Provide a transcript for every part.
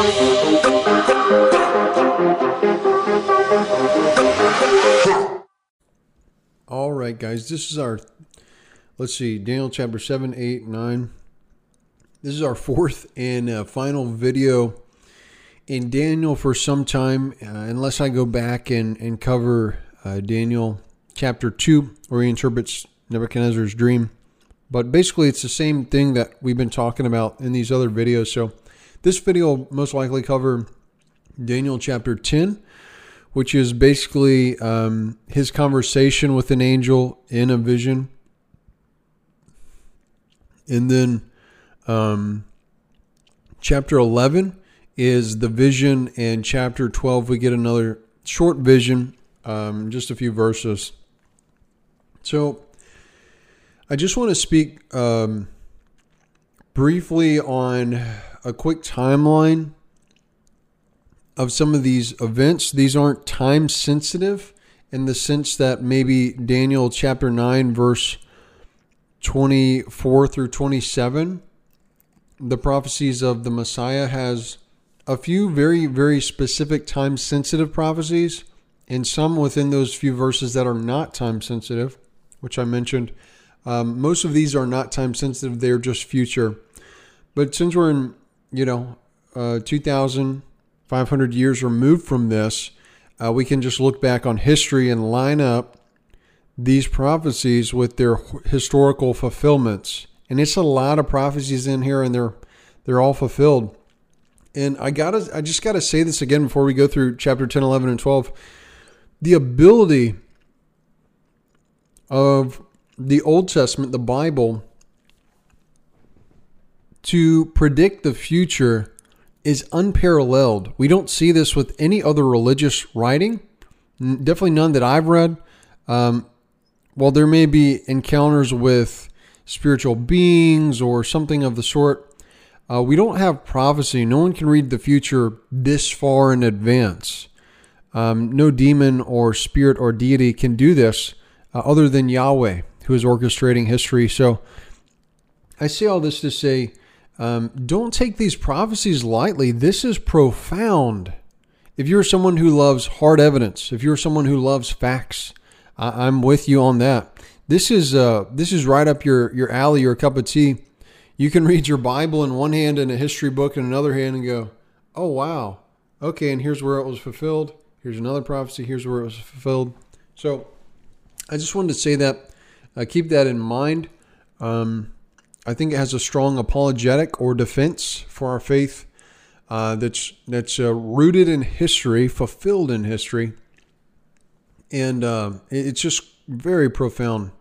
All right, guys, this is our, let's see, Daniel chapter 7, 8, 9. This is our fourth and uh, final video in Daniel for some time, uh, unless I go back and, and cover uh, Daniel chapter 2, where he interprets Nebuchadnezzar's dream. But basically, it's the same thing that we've been talking about in these other videos. So, this video will most likely cover Daniel chapter 10, which is basically um, his conversation with an angel in a vision. And then um, chapter 11 is the vision, and chapter 12, we get another short vision, um, just a few verses. So, I just want to speak um, briefly on a quick timeline of some of these events. These aren't time sensitive in the sense that maybe Daniel chapter 9, verse 24 through 27, the prophecies of the Messiah has a few very, very specific time sensitive prophecies, and some within those few verses that are not time sensitive, which I mentioned. Um, most of these are not time sensitive, they're just future. But since we're in, you know, uh, 2,500 years removed from this, uh, we can just look back on history and line up these prophecies with their historical fulfillments. And it's a lot of prophecies in here, and they're they're all fulfilled. And I gotta, I just gotta say this again before we go through chapter 10, 11, and 12. The ability of the Old Testament, the Bible, to predict the future is unparalleled. We don't see this with any other religious writing, definitely none that I've read. Um, while there may be encounters with spiritual beings or something of the sort, uh, we don't have prophecy. No one can read the future this far in advance. Um, no demon or spirit or deity can do this uh, other than Yahweh who is orchestrating history. So I say all this to say um, don't take these prophecies lightly. This is profound. If you're someone who loves hard evidence, if you're someone who loves facts, I- am with you on that. This is uh, this is right up your your alley, your cup of tea. You can read your Bible in one hand and a history book in another hand and go, "Oh wow, okay." And here's where it was fulfilled. Here's another prophecy. Here's where it was fulfilled. So, I just wanted to say that uh, keep that in mind. Um, I think it has a strong apologetic or defense for our faith uh, that's that's uh, rooted in history, fulfilled in history, and uh, it's just very profound.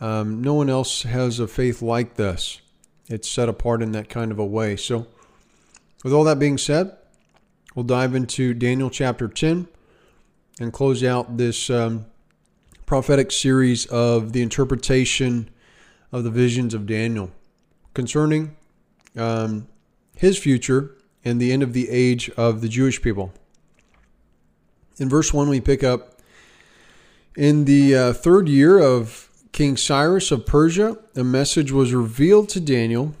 Um, no one else has a faith like this. It's set apart in that kind of a way. So, with all that being said, we'll dive into Daniel chapter 10 and close out this um, prophetic series of the interpretation of the visions of Daniel concerning um, his future and the end of the age of the Jewish people. In verse 1, we pick up in the uh, third year of King Cyrus of Persia, a message was revealed to Daniel,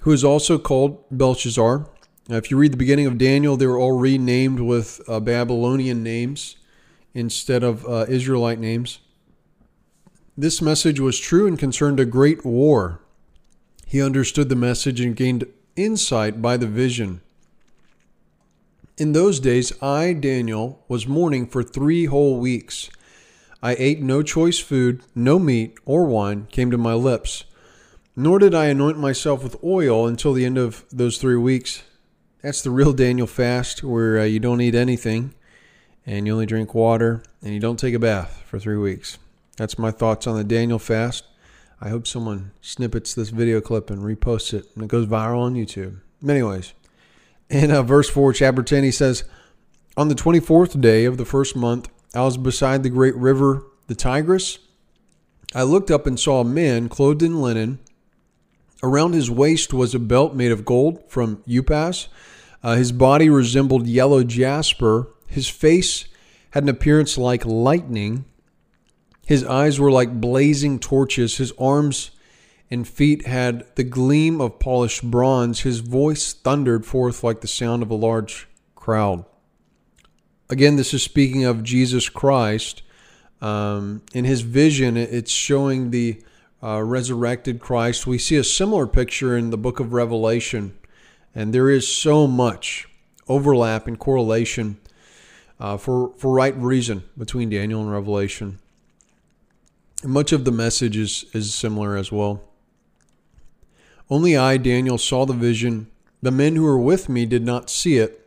who is also called Belshazzar. Now, if you read the beginning of Daniel, they were all renamed with uh, Babylonian names instead of uh, Israelite names. This message was true and concerned a great war. He understood the message and gained insight by the vision. In those days, I, Daniel, was mourning for three whole weeks. I ate no choice food, no meat or wine came to my lips, nor did I anoint myself with oil until the end of those three weeks. That's the real Daniel fast, where uh, you don't eat anything and you only drink water and you don't take a bath for three weeks. That's my thoughts on the Daniel fast. I hope someone snippets this video clip and reposts it and it goes viral on YouTube. Anyways, in uh, verse 4, chapter 10, he says, On the 24th day of the first month, I was beside the great river, the Tigris. I looked up and saw a man clothed in linen. Around his waist was a belt made of gold from Uphaz. Uh, his body resembled yellow jasper his face had an appearance like lightning. His eyes were like blazing torches. His arms and feet had the gleam of polished bronze. His voice thundered forth like the sound of a large crowd. Again, this is speaking of Jesus Christ. Um, in his vision, it's showing the uh, resurrected Christ. We see a similar picture in the book of Revelation, and there is so much overlap and correlation uh, for, for right reason between Daniel and Revelation. Much of the message is, is similar as well. Only I, Daniel, saw the vision. The men who were with me did not see it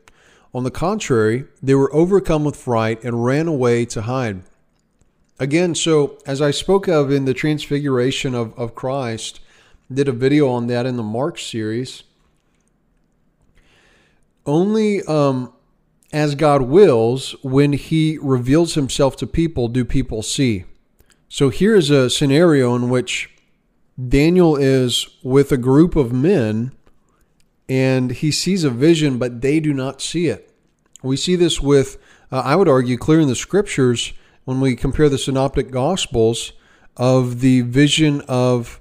on the contrary, they were overcome with fright and ran away to hide. Again, so as I spoke of in the Transfiguration of, of Christ, did a video on that in the Mark series. Only um, as God wills, when He reveals Himself to people, do people see. So here's a scenario in which Daniel is with a group of men and he sees a vision, but they do not see it. We see this with, uh, I would argue, clear in the scriptures when we compare the synoptic gospels of the vision of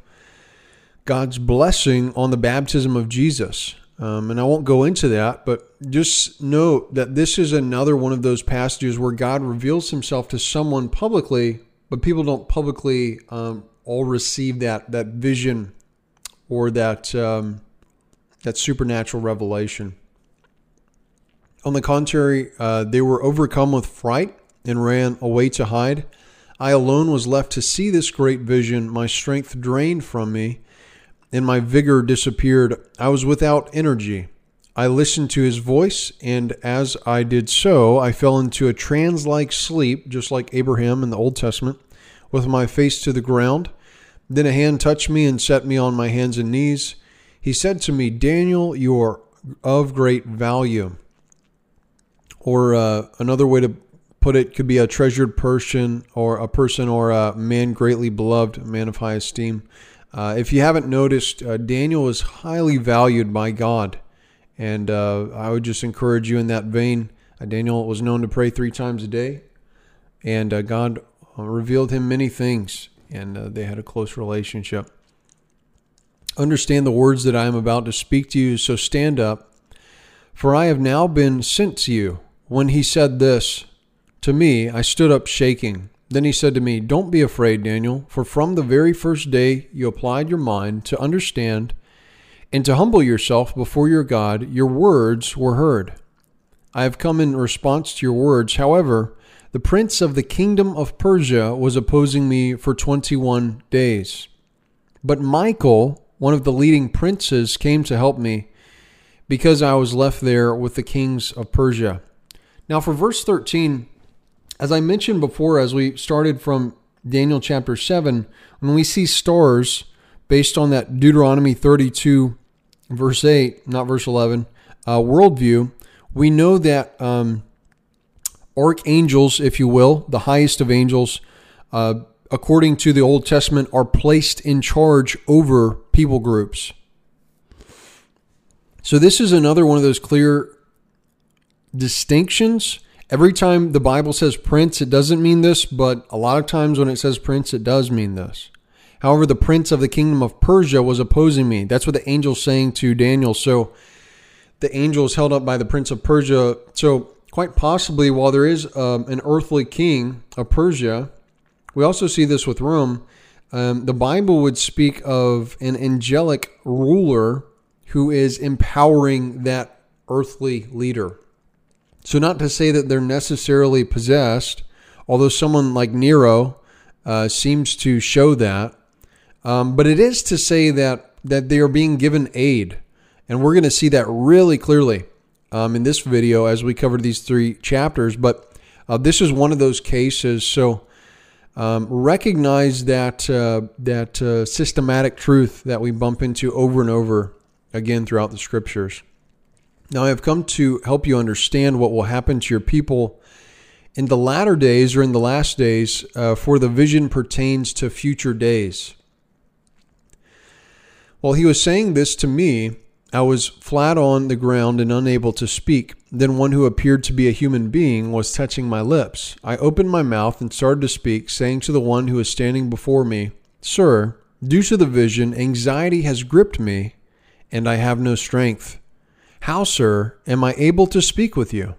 God's blessing on the baptism of Jesus. Um, and I won't go into that, but just note that this is another one of those passages where God reveals himself to someone publicly, but people don't publicly um, all receive that, that vision or that, um, that supernatural revelation. On the contrary, uh, they were overcome with fright and ran away to hide. I alone was left to see this great vision. My strength drained from me, and my vigor disappeared. I was without energy. I listened to his voice, and as I did so, I fell into a trance like sleep, just like Abraham in the Old Testament, with my face to the ground. Then a hand touched me and set me on my hands and knees. He said to me, Daniel, you are of great value. Or uh, another way to put it could be a treasured person or a person or a man greatly beloved, a man of high esteem. Uh, if you haven't noticed, uh, Daniel is highly valued by God. And uh, I would just encourage you in that vein. Uh, Daniel was known to pray three times a day, and uh, God revealed him many things, and they had a close relationship. Understand the words that I am about to speak to you, so stand up, for I have now been sent to you. When he said this to me, I stood up shaking. Then he said to me, Don't be afraid, Daniel, for from the very first day you applied your mind to understand and to humble yourself before your God, your words were heard. I have come in response to your words. However, the prince of the kingdom of Persia was opposing me for 21 days. But Michael, one of the leading princes, came to help me because I was left there with the kings of Persia. Now, for verse 13, as I mentioned before, as we started from Daniel chapter 7, when we see stars based on that Deuteronomy 32, verse 8, not verse 11, uh, worldview, we know that um, archangels, if you will, the highest of angels, uh, according to the Old Testament, are placed in charge over people groups. So, this is another one of those clear distinctions. Every time the Bible says prince, it doesn't mean this, but a lot of times when it says prince, it does mean this. However, the prince of the kingdom of Persia was opposing me. That's what the angel's saying to Daniel. So, the angel is held up by the prince of Persia. So, quite possibly, while there is um, an earthly king of Persia, we also see this with Rome. Um, the Bible would speak of an angelic ruler who is empowering that earthly leader. So, not to say that they're necessarily possessed, although someone like Nero uh, seems to show that, um, but it is to say that that they are being given aid, and we're going to see that really clearly um, in this video as we cover these three chapters. But uh, this is one of those cases. So, um, recognize that uh, that uh, systematic truth that we bump into over and over again throughout the scriptures. Now, I have come to help you understand what will happen to your people in the latter days or in the last days, uh, for the vision pertains to future days. While he was saying this to me, I was flat on the ground and unable to speak. Then one who appeared to be a human being was touching my lips. I opened my mouth and started to speak, saying to the one who was standing before me, Sir, Due to the vision, anxiety has gripped me, and I have no strength. How, sir, am I able to speak with you?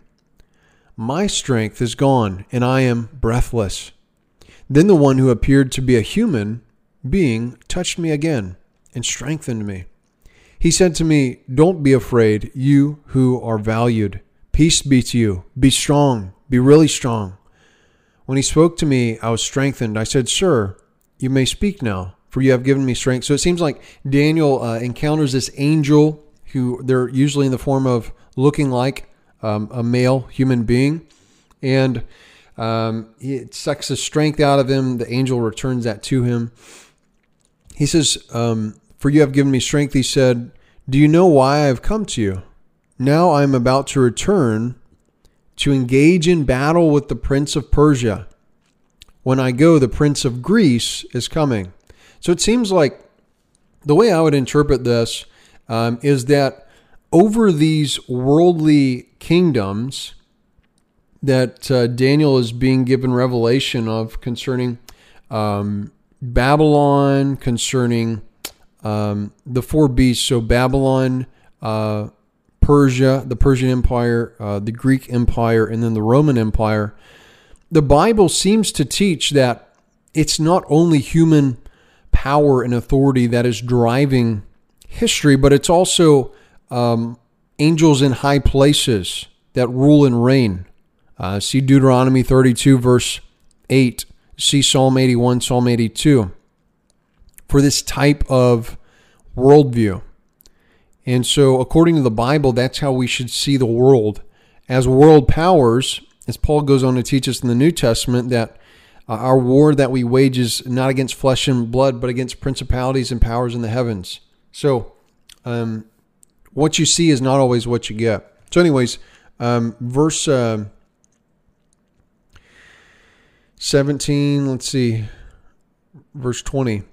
My strength is gone, and I am breathless. Then the one who appeared to be a human being touched me again and strengthened me. He said to me, Don't be afraid, you who are valued. Peace be to you. Be strong. Be really strong. When he spoke to me, I was strengthened. I said, Sir, you may speak now, for you have given me strength. So it seems like Daniel uh, encounters this angel who they're usually in the form of looking like um, a male human being. And um, it sucks the strength out of him. The angel returns that to him. He says, um, For you have given me strength. He said, Do you know why I have come to you? Now I am about to return to engage in battle with the prince of Persia. When I go, the prince of Greece is coming. So it seems like the way I would interpret this um, is that over these worldly kingdoms that uh, Daniel is being given revelation of concerning um, Babylon, concerning um, the four beasts. So Babylon, uh, Persia, the Persian Empire, uh, the Greek Empire, and then the Roman Empire. The Bible seems to teach that it's not only human power and authority that is driving history, but it's also um, angels in high places that rule and reign. Uh, see Deuteronomy 32, verse 8. See Psalm 81, Psalm 82. For this type of worldview. And so, according to the Bible, that's how we should see the world as world powers, as Paul goes on to teach us in the New Testament, that uh, our war that we wage is not against flesh and blood, but against principalities and powers in the heavens. So, um, what you see is not always what you get. So, anyways, um, verse uh, 17, let's see, verse 20.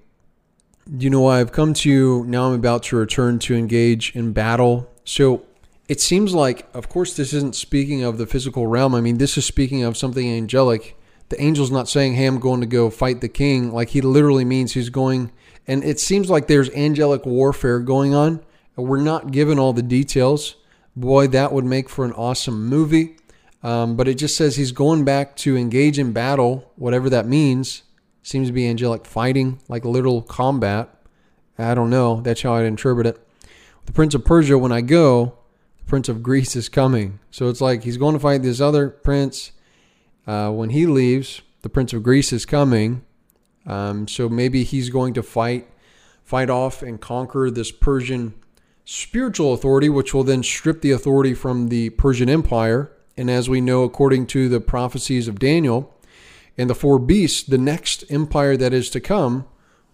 You know, I've come to you, now I'm about to return to engage in battle. So, it seems like, of course, this isn't speaking of the physical realm. I mean, this is speaking of something angelic. The angel's not saying, hey, I'm going to go fight the king. Like, he literally means he's going. And it seems like there's angelic warfare going on. We're not given all the details. Boy, that would make for an awesome movie. Um, but it just says he's going back to engage in battle, whatever that means. Seems to be angelic fighting, like literal combat. I don't know. That's how I'd interpret it. The Prince of Persia, when I go, the Prince of Greece is coming. So it's like he's going to fight this other prince. Uh, when he leaves, the Prince of Greece is coming. Um, so maybe he's going to fight, fight off and conquer this Persian spiritual authority, which will then strip the authority from the Persian Empire. And as we know, according to the prophecies of Daniel and the four beasts, the next empire that is to come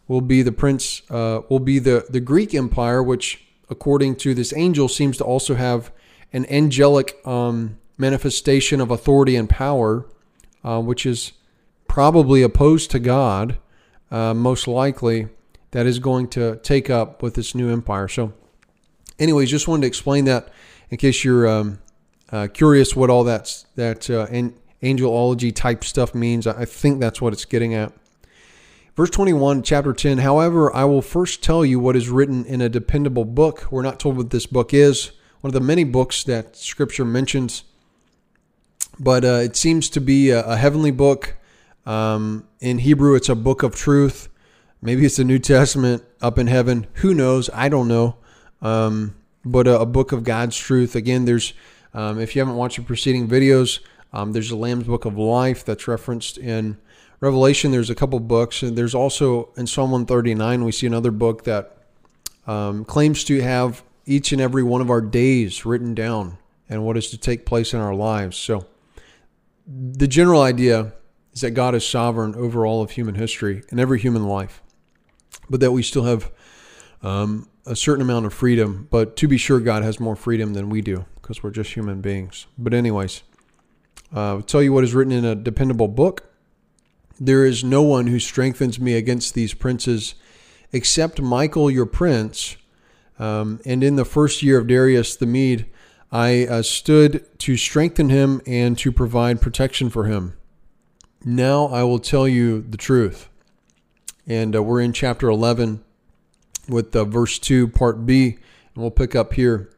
will be the prince, uh, will be the, the Greek Empire, which, according to this angel, seems to also have an angelic um, manifestation of authority and power, uh, which is probably opposed to God, uh, most likely, that is going to take up with this new empire. So, anyways, just wanted to explain that in case you're um, uh, curious what all that's that uh, angelology type stuff means. I think that's what it's getting at. Verse 21, chapter 10. However, I will first tell you what is written in a dependable book. We're not told what this book is. One of the many books that Scripture mentions, but uh, it seems to be a, a heavenly book. Um, in Hebrew, it's a book of truth. Maybe it's the New Testament up in heaven. Who knows? I don't know um, but a, a, book of God's truth. Again, there's um, if you haven't watched the preceding videos, um, there's the Lamb's Book of Life that's referenced in Revelation. There's a couple books, and there's also in Psalm 139 we see another book that um, claims to have each and every one of our days written down and what is to take place in our lives. So the general idea is that God is sovereign over all of human history and every human life, but that we still have um, a certain amount of freedom, but to be sure, God has more freedom than we do because we're just human beings. But, anyways, uh, tell you what is written in a dependable book. There is no one who strengthens me against these princes except Michael, your prince. Um, and in the first year of Darius the Mede, I uh, stood to strengthen him and to provide protection for him. Now I will tell you the truth. And uh, we're in chapter 11 with uh, verse 2, part B, and we'll pick up here.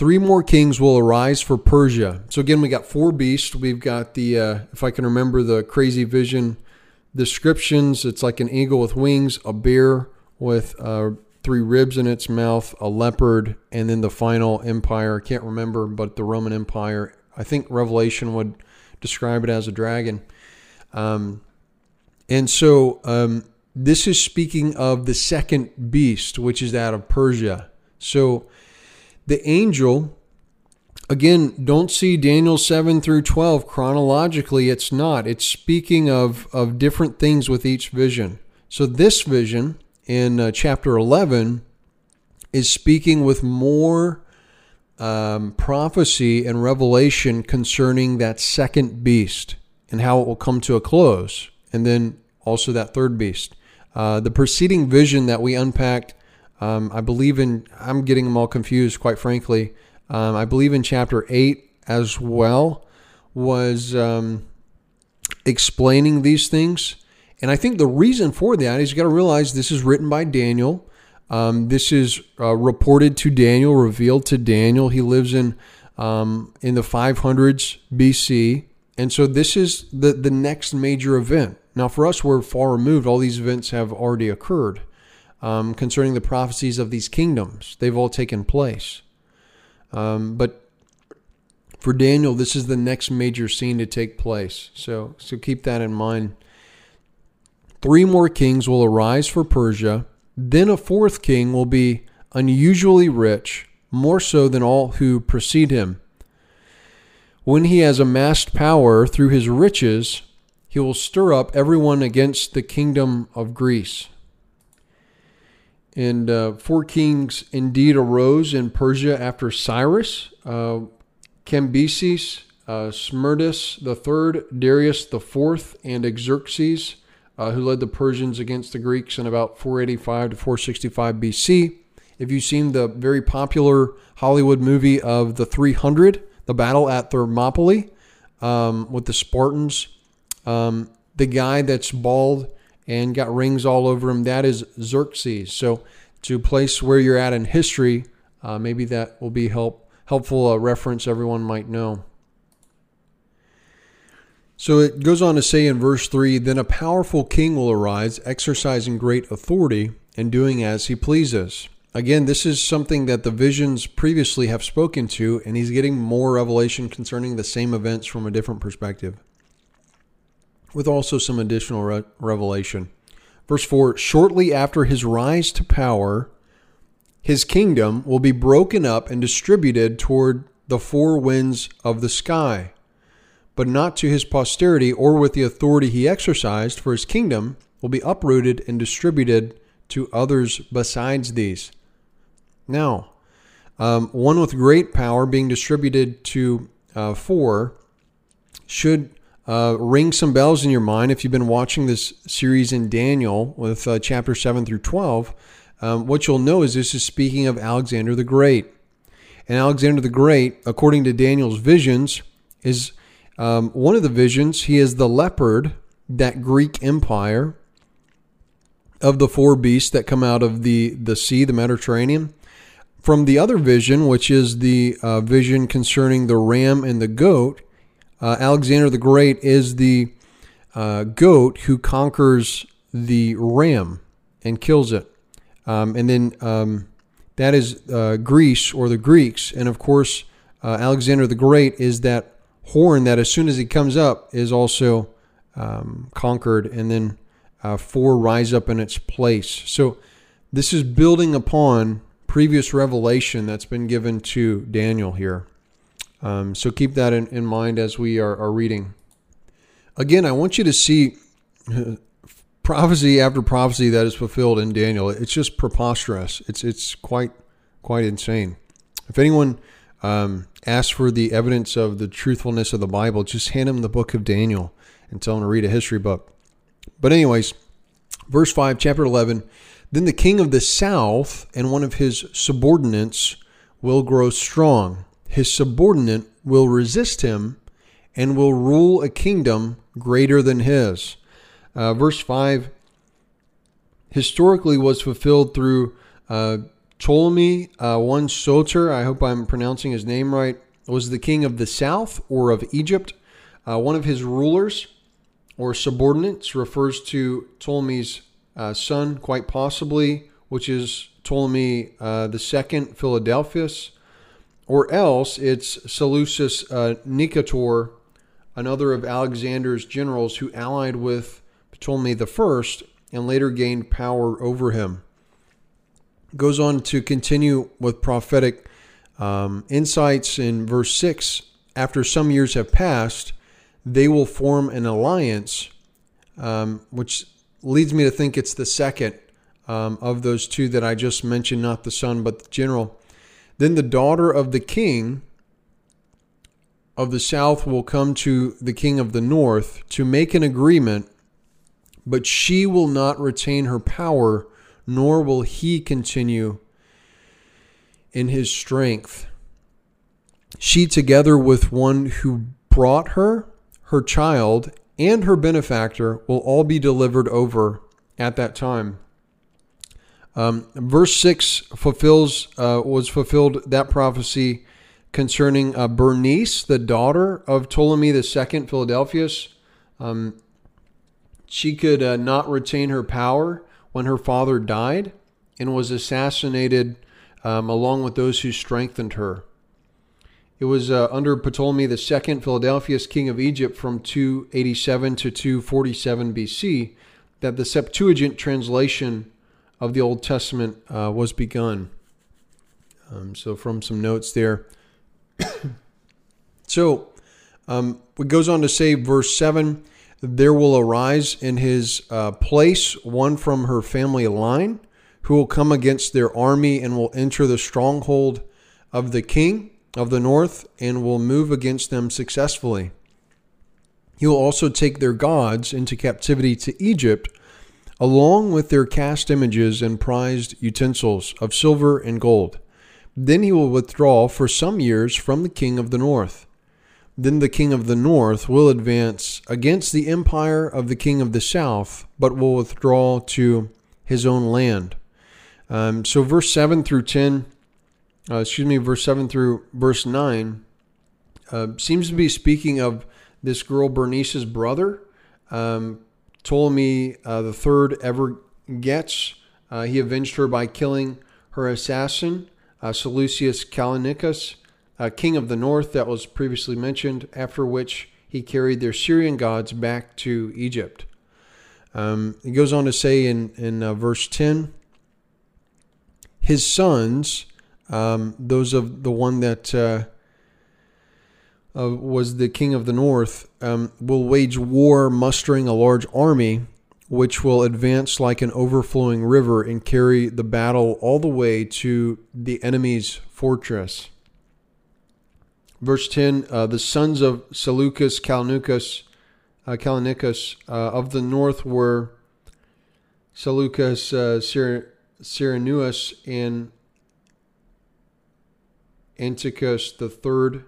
Three more kings will arise for Persia. So again, we got four beasts. We've got the, uh, if I can remember the crazy vision descriptions, it's like an eagle with wings, a bear with uh, three ribs in its mouth, a leopard, and then the final empire. I can't remember, but the Roman Empire. I think Revelation would describe it as a dragon. Um, and so um, this is speaking of the second beast, which is that of Persia. So the angel, again, don't see Daniel 7 through 12 chronologically. It's not. It's speaking of, of different things with each vision. So this vision in uh, chapter 11 is speaking with more um, prophecy and revelation concerning that second beast and how it will come to a close, and then also that third beast. Uh, the preceding vision that we unpacked, um, I believe in, I'm getting them all confused, quite frankly. Um, I believe in chapter 8 as well, was um, explaining these things. And I think the reason for that is you got to realize this is written by Daniel. Um, this is uh, reported to Daniel, revealed to Daniel. He lives in um, in the 500s BC, and so this is the the next major event. Now, for us, we're far removed. All these events have already occurred um, concerning the prophecies of these kingdoms. They've all taken place. Um, but for Daniel, this is the next major scene to take place. So, so keep that in mind. Three more kings will arise for Persia. Then a fourth king will be unusually rich, more so than all who precede him. When he has amassed power through his riches, he will stir up everyone against the kingdom of Greece. And uh, four kings indeed arose in Persia after Cyrus, uh, Cambyses, uh, Smerdis the third, Darius the fourth, and Xerxes uh, who led the Persians against the Greeks in about 485 to 465 BC. If you've seen the very popular Hollywood movie of the 300, the battle at Thermopylae um, with the Spartans, um, the guy that's bald and got rings all over him, that is Xerxes. So, to place where you're at in history, uh, maybe that will be help helpful uh, reference everyone might know. So it goes on to say in verse 3 Then a powerful king will arise, exercising great authority and doing as he pleases. Again, this is something that the visions previously have spoken to, and he's getting more revelation concerning the same events from a different perspective, with also some additional re- revelation. Verse 4 Shortly after his rise to power, his kingdom will be broken up and distributed toward the four winds of the sky but not to his posterity or with the authority he exercised, for his kingdom will be uprooted and distributed to others besides these. Now, um, one with great power being distributed to uh, four should uh, ring some bells in your mind if you've been watching this series in Daniel with uh, chapter 7 through 12. Um, what you'll know is this is speaking of Alexander the Great. And Alexander the Great, according to Daniel's visions, is um, one of the visions, he is the leopard, that Greek empire of the four beasts that come out of the, the sea, the Mediterranean. From the other vision, which is the uh, vision concerning the ram and the goat, uh, Alexander the Great is the uh, goat who conquers the ram and kills it. Um, and then um, that is uh, Greece or the Greeks. And of course, uh, Alexander the Great is that horn that as soon as he comes up is also um, conquered, and then uh, four rise up in its place. So this is building upon previous revelation that's been given to Daniel here. Um, so keep that in, in mind as we are, are reading. Again, I want you to see prophecy after prophecy that is fulfilled in Daniel. It's just preposterous. It's it's quite quite insane. If anyone um, ask for the evidence of the truthfulness of the Bible, just hand him the book of Daniel and tell him to read a history book. But, anyways, verse 5, chapter 11 Then the king of the south and one of his subordinates will grow strong. His subordinate will resist him and will rule a kingdom greater than his. Uh, verse 5 historically was fulfilled through uh, Ptolemy, uh, one Soter, I hope I'm pronouncing his name right, was the king of the south or of Egypt. Uh, one of his rulers or subordinates refers to Ptolemy's uh, son, quite possibly, which is Ptolemy uh, the second, Philadelphus, or else it's Seleucus uh, Nicator, another of Alexander's generals who allied with Ptolemy the first and later gained power over him. Goes on to continue with prophetic um, insights in verse 6. After some years have passed, they will form an alliance, um, which leads me to think it's the second um, of those two that I just mentioned, not the son, but the general. Then the daughter of the king of the south will come to the king of the north to make an agreement but she will not retain her power, nor will he continue in his strength. She, together with one who brought her, her child, and her benefactor, will all be delivered over at that time. Um, verse six fulfills uh, was fulfilled that prophecy concerning uh, Bernice, the daughter of Ptolemy II Philadelphus. Um, she could uh, not retain her power when her father died and was assassinated um, along with those who strengthened her. It was uh, under Ptolemy II, Philadelphus, king of Egypt, from 287 to 247 BC, that the Septuagint translation of the Old Testament uh, was begun. Um, so, from some notes there. so, um, it goes on to say, verse 7 there will arise in his uh, place one from her family line who will come against their army and will enter the stronghold of the king of the north and will move against them successfully. He will also take their gods into captivity to Egypt, along with their cast images and prized utensils of silver and gold. Then he will withdraw for some years from the king of the north. Then the king of the north will advance against the empire of the king of the south, but will withdraw to his own land. Um, so, verse 7 through 10, uh, excuse me, verse 7 through verse 9, uh, seems to be speaking of this girl Bernice's brother. Um, Ptolemy uh, the third ever gets. Uh, he avenged her by killing her assassin, uh, Seleucus Callinicus uh, king of the north that was previously mentioned, after which he carried their Syrian gods back to Egypt. Um, he goes on to say in, in uh, verse 10 his sons, um, those of the one that uh, was the king of the north, um, will wage war, mustering a large army, which will advance like an overflowing river and carry the battle all the way to the enemy's fortress. Verse 10 uh, The sons of Seleucus Calnucus, uh, Callicus uh, of the north were Seleucus uh, Ceraunus and Antiochus the third.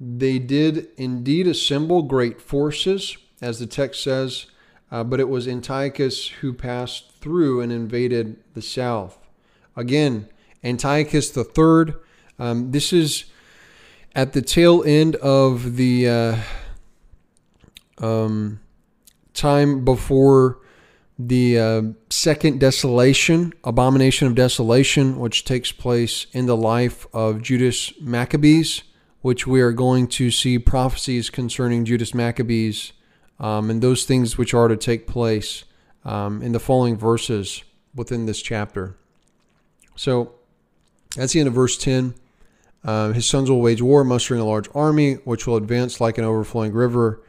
They did indeed assemble great forces, as the text says, uh, but it was Antiochus who passed through and invaded the south. Again, Antiochus third. Um, this is at the tail end of the uh, um, time before the uh, second desolation, abomination of desolation, which takes place in the life of Judas Maccabees, which we are going to see prophecies concerning Judas Maccabees um, and those things which are to take place um, in the following verses within this chapter. So that's the end of verse 10. Uh, his sons will wage war, mustering a large army, which will advance like an overflowing river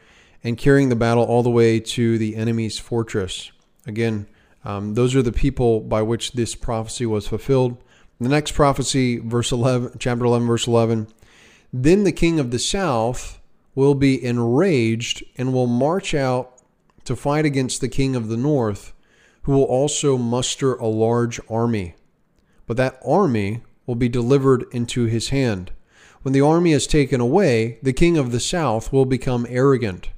and carrying the battle all the way to the enemy's fortress. Again, um, those are the people by which this prophecy was fulfilled. The next prophecy, verse 11, chapter 11, verse 11. Then the king of the south will be enraged and will march out to fight against the king of the north, who will also muster a large army. But that army will be delivered into his hand. When the army is taken away, the king of the south will become arrogant.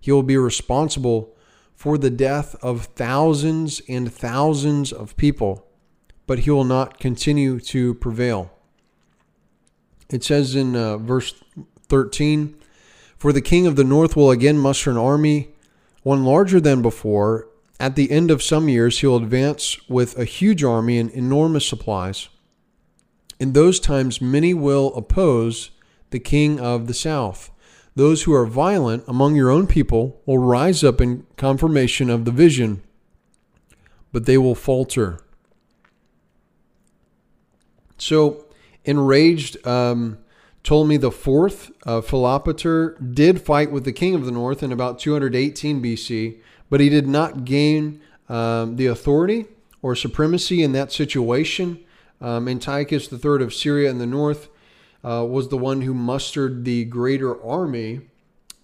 He will be responsible for the death of thousands and thousands of people, but he will not continue to prevail. It says in uh, verse 13 For the king of the north will again muster an army, one larger than before. At the end of some years, he will advance with a huge army and enormous supplies. In those times, many will oppose the king of the south. Those who are violent among your own people will rise up in confirmation of the vision, but they will falter. So, enraged, um, Ptolemy the fourth, uh, Philopator, did fight with the king of the north in about 218 BC, but he did not gain um, the authority or supremacy in that situation. Um, Antiochus III of Syria in the north uh, was the one who mustered the greater army,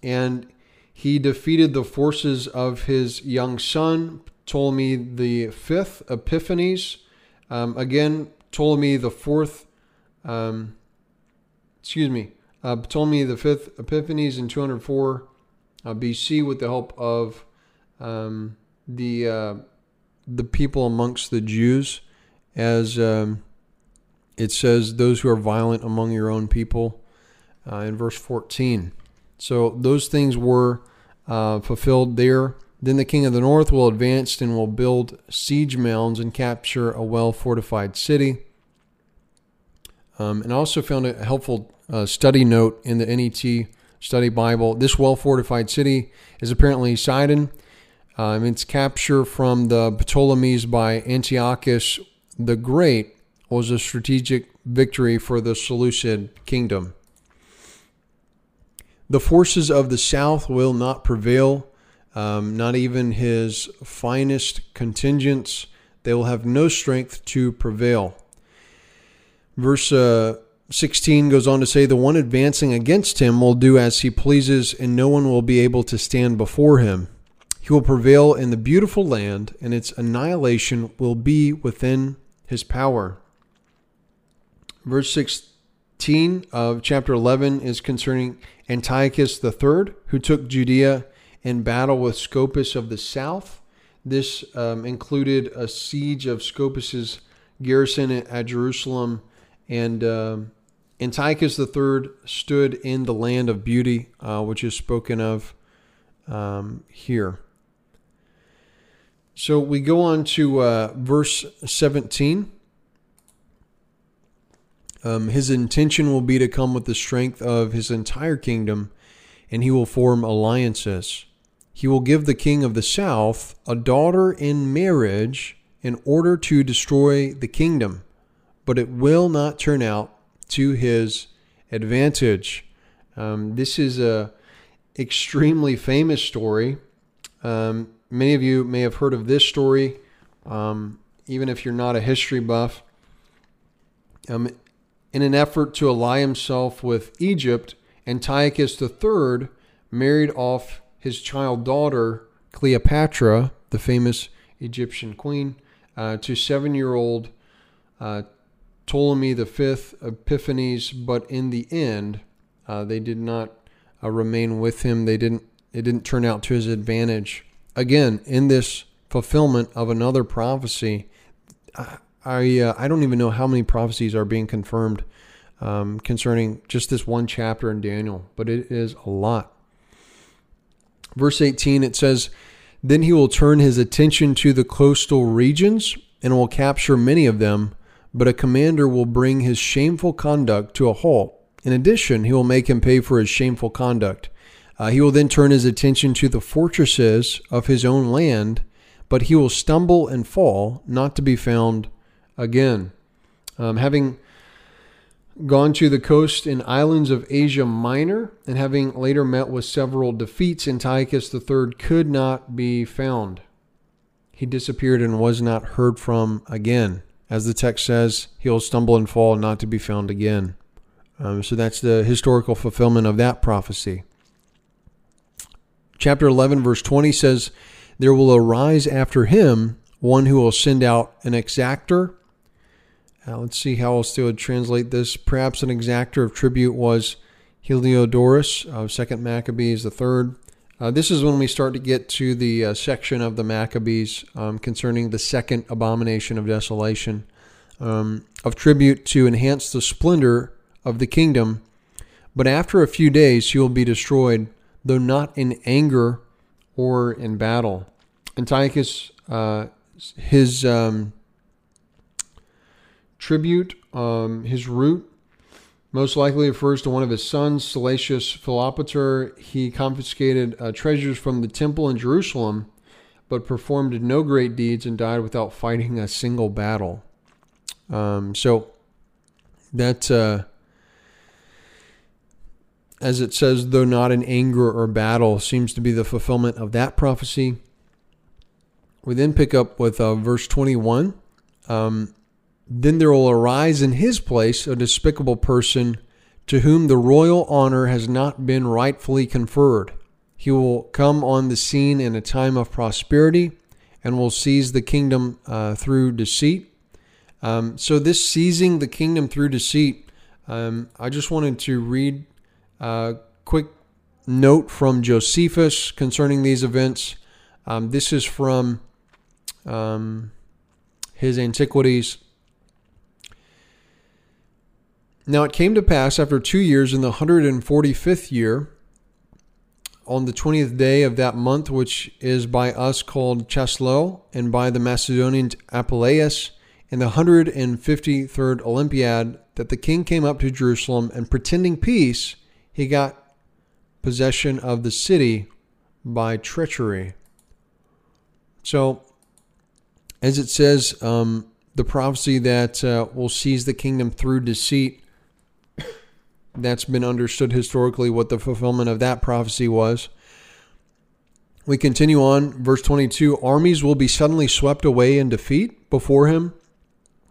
and he defeated the forces of his young son, Ptolemy the fifth, Epiphanes. Um, again, Ptolemy the fourth, um, excuse me, uh, Ptolemy the fifth, Epiphanes in 204 uh, BC with the help of um, the uh, the people amongst the Jews, as um, it says, those who are violent among your own people uh, in verse 14. So those things were uh, fulfilled there. Then the king of the north will advance and will build siege mounds and capture a well fortified city. Um, and I also found a helpful uh, study note in the NET Study Bible. This well fortified city is apparently Sidon. Um, its capture from the Ptolemies by Antiochus the Great was a strategic victory for the Seleucid kingdom. The forces of the south will not prevail, um, not even his finest contingents. They will have no strength to prevail. Verse uh, 16 goes on to say, The one advancing against him will do as he pleases, and no one will be able to stand before him. He will prevail in the beautiful land, and its annihilation will be within his power. Verse 16 of chapter 11 is concerning Antiochus III, who took Judea in battle with Scopus of the south. This um, included a siege of Scopus's garrison at Jerusalem, and um, Antiochus III stood in the land of beauty, uh, which is spoken of um, here. So we go on to uh, verse 17. Um, his intention will be to come with the strength of his entire kingdom, and he will form alliances. He will give the king of the south a daughter in marriage in order to destroy the kingdom, but it will not turn out to his advantage. Um, this is a extremely famous story. Um, many of you may have heard of this story, um, even if you're not a history buff. Um, in an effort to ally himself with Egypt, Antiochus III married off his child daughter, Cleopatra, the famous Egyptian queen, uh, to seven year old uh, Ptolemy V Epiphanes, but in the end, uh, they did not uh, remain with him. They didn't. It didn't turn out to his advantage. Again, in this fulfillment of another prophecy, I uh, I don't even know how many prophecies are being confirmed um, concerning just this one chapter in Daniel, but it is a lot. Verse 18 it says, "Then he will turn his attention to the coastal regions and will capture many of them, but a commander will bring his shameful conduct to a halt. In addition, he will make him pay for his shameful conduct." Uh, he will then turn his attention to the fortresses of his own land, but he will stumble and fall, not to be found again. Um, having gone to the coast and islands of Asia Minor, and having later met with several defeats, Antiochus III could not be found. He disappeared and was not heard from again. As the text says, he'll stumble and fall, not to be found again. Um, so that's the historical fulfillment of that prophecy. Chapter 11, verse 20 says, There will arise after him one who will send out an exactor uh, let's see how else they would translate this. Perhaps an exactor of tribute was Heliodorus of Second Maccabees the third. Uh, this is when we start to get to the uh, section of the Maccabees um, concerning the second abomination of desolation, um, of tribute to enhance the splendor of the kingdom. But after a few days, he will be destroyed, though not in anger or in battle. Antiochus, uh, his um, tribute, um, his root, most likely refers to one of his sons, Seleucus Philopator. He confiscated uh, treasures from the temple in Jerusalem, but performed no great deeds and died without fighting a single battle. Um, so that, uh, as it says, though not in anger or battle, seems to be the fulfillment of that prophecy. We then pick up with uh, verse 21. Um, then there will arise in his place a despicable person to whom the royal honor has not been rightfully conferred. He will come on the scene in a time of prosperity and will seize the kingdom uh, through deceit. Um, so, this seizing the kingdom through deceit, um, I just wanted to read a quick note from Josephus concerning these events. Um, this is from um, his Antiquities. Now it came to pass after two years in the hundred and forty fifth year, on the twentieth day of that month, which is by us called Chisleu, and by the Macedonians Apelleus, in the hundred and fifty third Olympiad, that the king came up to Jerusalem, and pretending peace, he got possession of the city by treachery. So, as it says, um, the prophecy that uh, will seize the kingdom through deceit that's been understood historically what the fulfillment of that prophecy was. We continue on, verse 22 Armies will be suddenly swept away in defeat before him.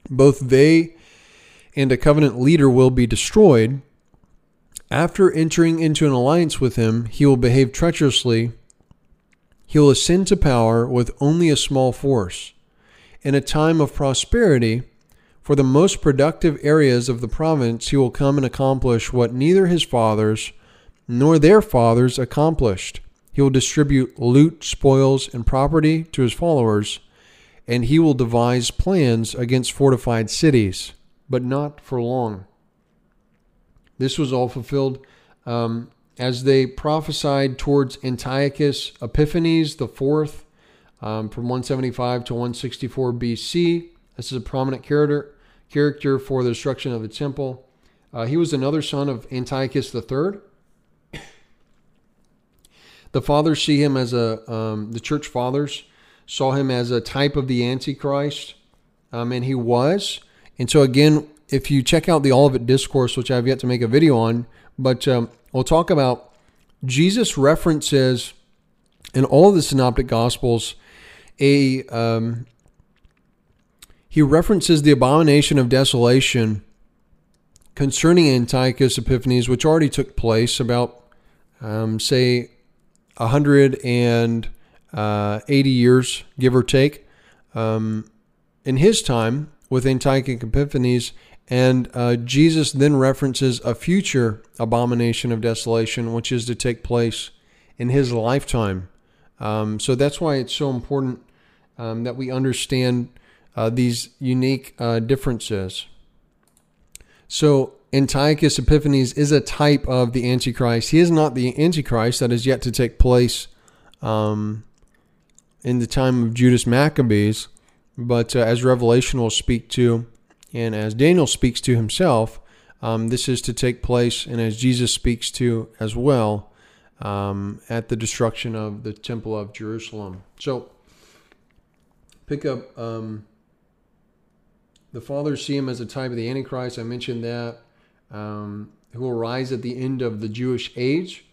Both they and a covenant leader will be destroyed. After entering into an alliance with him, he will behave treacherously. He will ascend to power with only a small force. In a time of prosperity, for the most productive areas of the province, he will come and accomplish what neither his fathers nor their fathers accomplished. He will distribute loot, spoils, and property to his followers, and he will devise plans against fortified cities, but not for long. This was all fulfilled um, as they prophesied towards Antiochus Epiphanes the fourth, um, from 175 to 164 BC. This is a prominent character, character for the destruction of the temple. Uh, he was another son of Antiochus III. The fathers see him as a, um, the church fathers saw him as a type of the Antichrist, um, and he was. And so, again, if you check out the Olivet Discourse, which I've yet to make a video on, but um, we'll talk about Jesus references in all of the Synoptic Gospels a um, he references the abomination of desolation concerning Antiochus Epiphanes, which already took place about, um, say, 180 uh, years, give or take, um, in his time with Antiochus Epiphanes. And uh, Jesus then references a future abomination of desolation, which is to take place in his lifetime. Um, so that's why it's so important um, that we understand uh, these unique uh, differences. So, Antiochus Epiphanes is a type of the Antichrist. He is not the Antichrist that is yet to take place um, in the time of Judas Maccabees, but uh, as Revelation will speak to, and as Daniel speaks to himself, um, this is to take place, and as Jesus speaks to as well, um, at the destruction of the Temple of Jerusalem. So, pick up um, the fathers see him as a type of the Antichrist. I mentioned that, um, who will rise at the end of the Jewish age.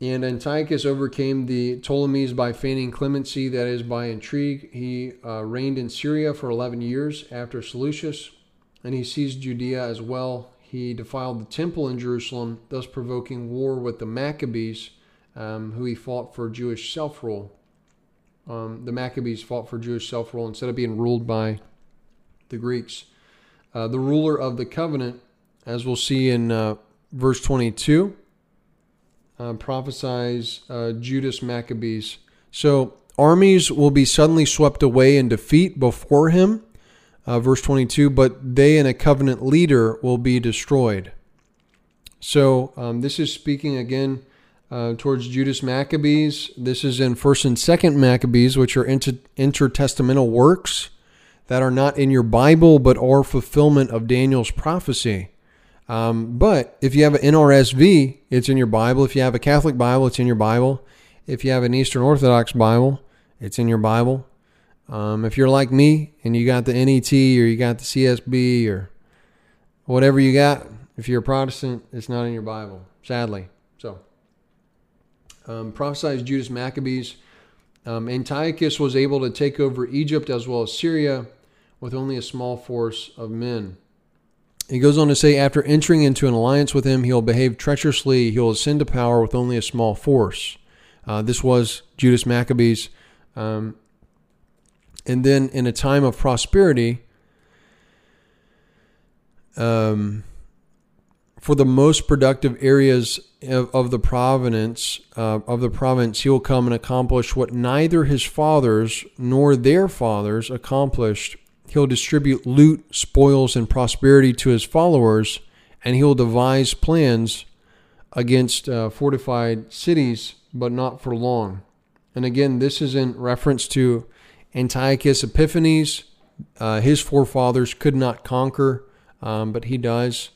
And Antiochus overcame the Ptolemies by feigning clemency, that is, by intrigue. He uh, reigned in Syria for 11 years after Seleucus, and he seized Judea as well. He defiled the temple in Jerusalem, thus provoking war with the Maccabees, um, who he fought for Jewish self rule. Um, the Maccabees fought for Jewish self rule instead of being ruled by the Greeks. Uh, the ruler of the covenant, as we'll see in uh, verse 22, uh, prophesies uh, Judas Maccabees. So armies will be suddenly swept away in defeat before him. Uh, verse 22, but they and a covenant leader will be destroyed. So um, this is speaking again uh, towards Judas Maccabees. This is in First and Second Maccabees, which are inter- intertestamental works that are not in your Bible but are fulfillment of Daniel's prophecy. Um, but if you have an NRSV, it's in your Bible. If you have a Catholic Bible, it's in your Bible. If you have an Eastern Orthodox Bible, it's in your Bible. Um, if you're like me and you got the NET or you got the CSB or whatever you got, if you're a Protestant, it's not in your Bible, sadly. So, um, prophesies Judas Maccabees. Um, Antiochus was able to take over Egypt as well as Syria with only a small force of men. He goes on to say, after entering into an alliance with him, he'll behave treacherously. He'll ascend to power with only a small force. Uh, this was Judas Maccabees. Um, and then in a time of prosperity, um, for the most productive areas of, of the province uh, of the province, he will come and accomplish what neither his fathers nor their fathers accomplished He'll distribute loot, spoils, and prosperity to his followers, and he'll devise plans against uh, fortified cities, but not for long. And again, this is in reference to Antiochus Epiphanes. Uh, his forefathers could not conquer, um, but he does.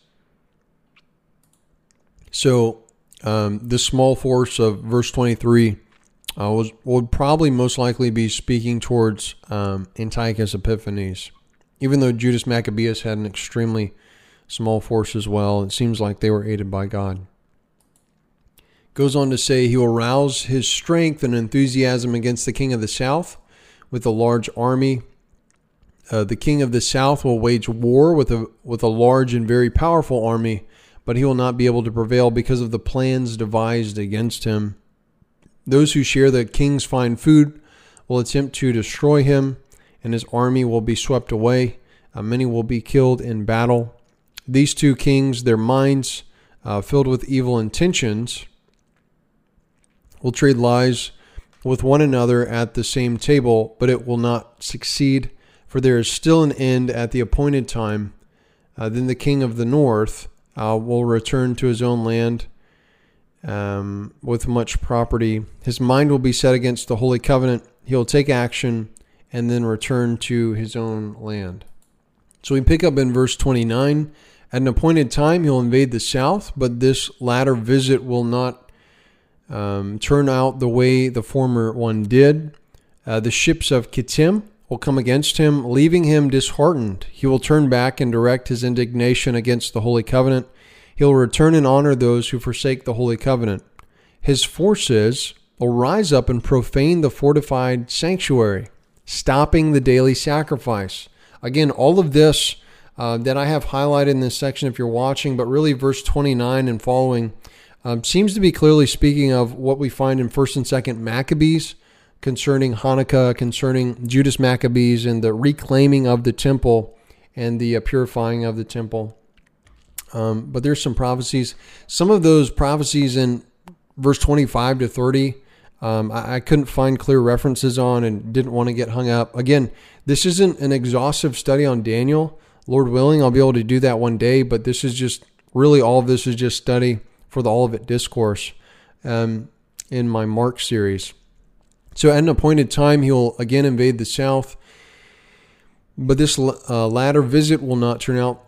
So, um, this small force of verse 23 uh, was would probably most likely be speaking towards um, Antiochus Epiphanes. Even though Judas Maccabeus had an extremely small force as well, it seems like they were aided by God. Goes on to say he will rouse his strength and enthusiasm against the king of the south with a large army. Uh, the king of the south will wage war with a with a large and very powerful army, but he will not be able to prevail because of the plans devised against him. Those who share the king's fine food will attempt to destroy him, and his army will be swept away. Uh, many will be killed in battle. These two kings, their minds uh, filled with evil intentions, will trade lies with one another at the same table, but it will not succeed, for there is still an end at the appointed time. Uh, then the king of the north uh, will return to his own land um, with much property. His mind will be set against the Holy Covenant. He'll take action and then return to his own land. So we pick up in verse 29. At an appointed time, he'll invade the south, but this latter visit will not um, turn out the way the former one did. Uh, the ships of Kittim will come against him, leaving him disheartened. He will turn back and direct his indignation against the Holy Covenant He'll return and honor those who forsake the Holy Covenant. His forces will rise up and profane the fortified sanctuary, stopping the daily sacrifice. Again, all of this uh, that I have highlighted in this section, if you're watching, but really verse 29 and following, um, seems to be clearly speaking of what we find in 1st and 2nd Maccabees concerning Hanukkah, concerning Judas Maccabees, and the reclaiming of the temple and the uh, purifying of the temple. Um, but there's some prophecies. Some of those prophecies in verse 25 to 30, um, I, I, couldn't find clear references on and didn't want to get hung up. Again, this isn't an exhaustive study on Daniel. Lord willing, I'll be able to do that one day, but this is just really all of this is just study for the Olivet Discourse um, in my Mark series. So at an appointed time, he will again invade the south. But this uh, latter visit will not turn out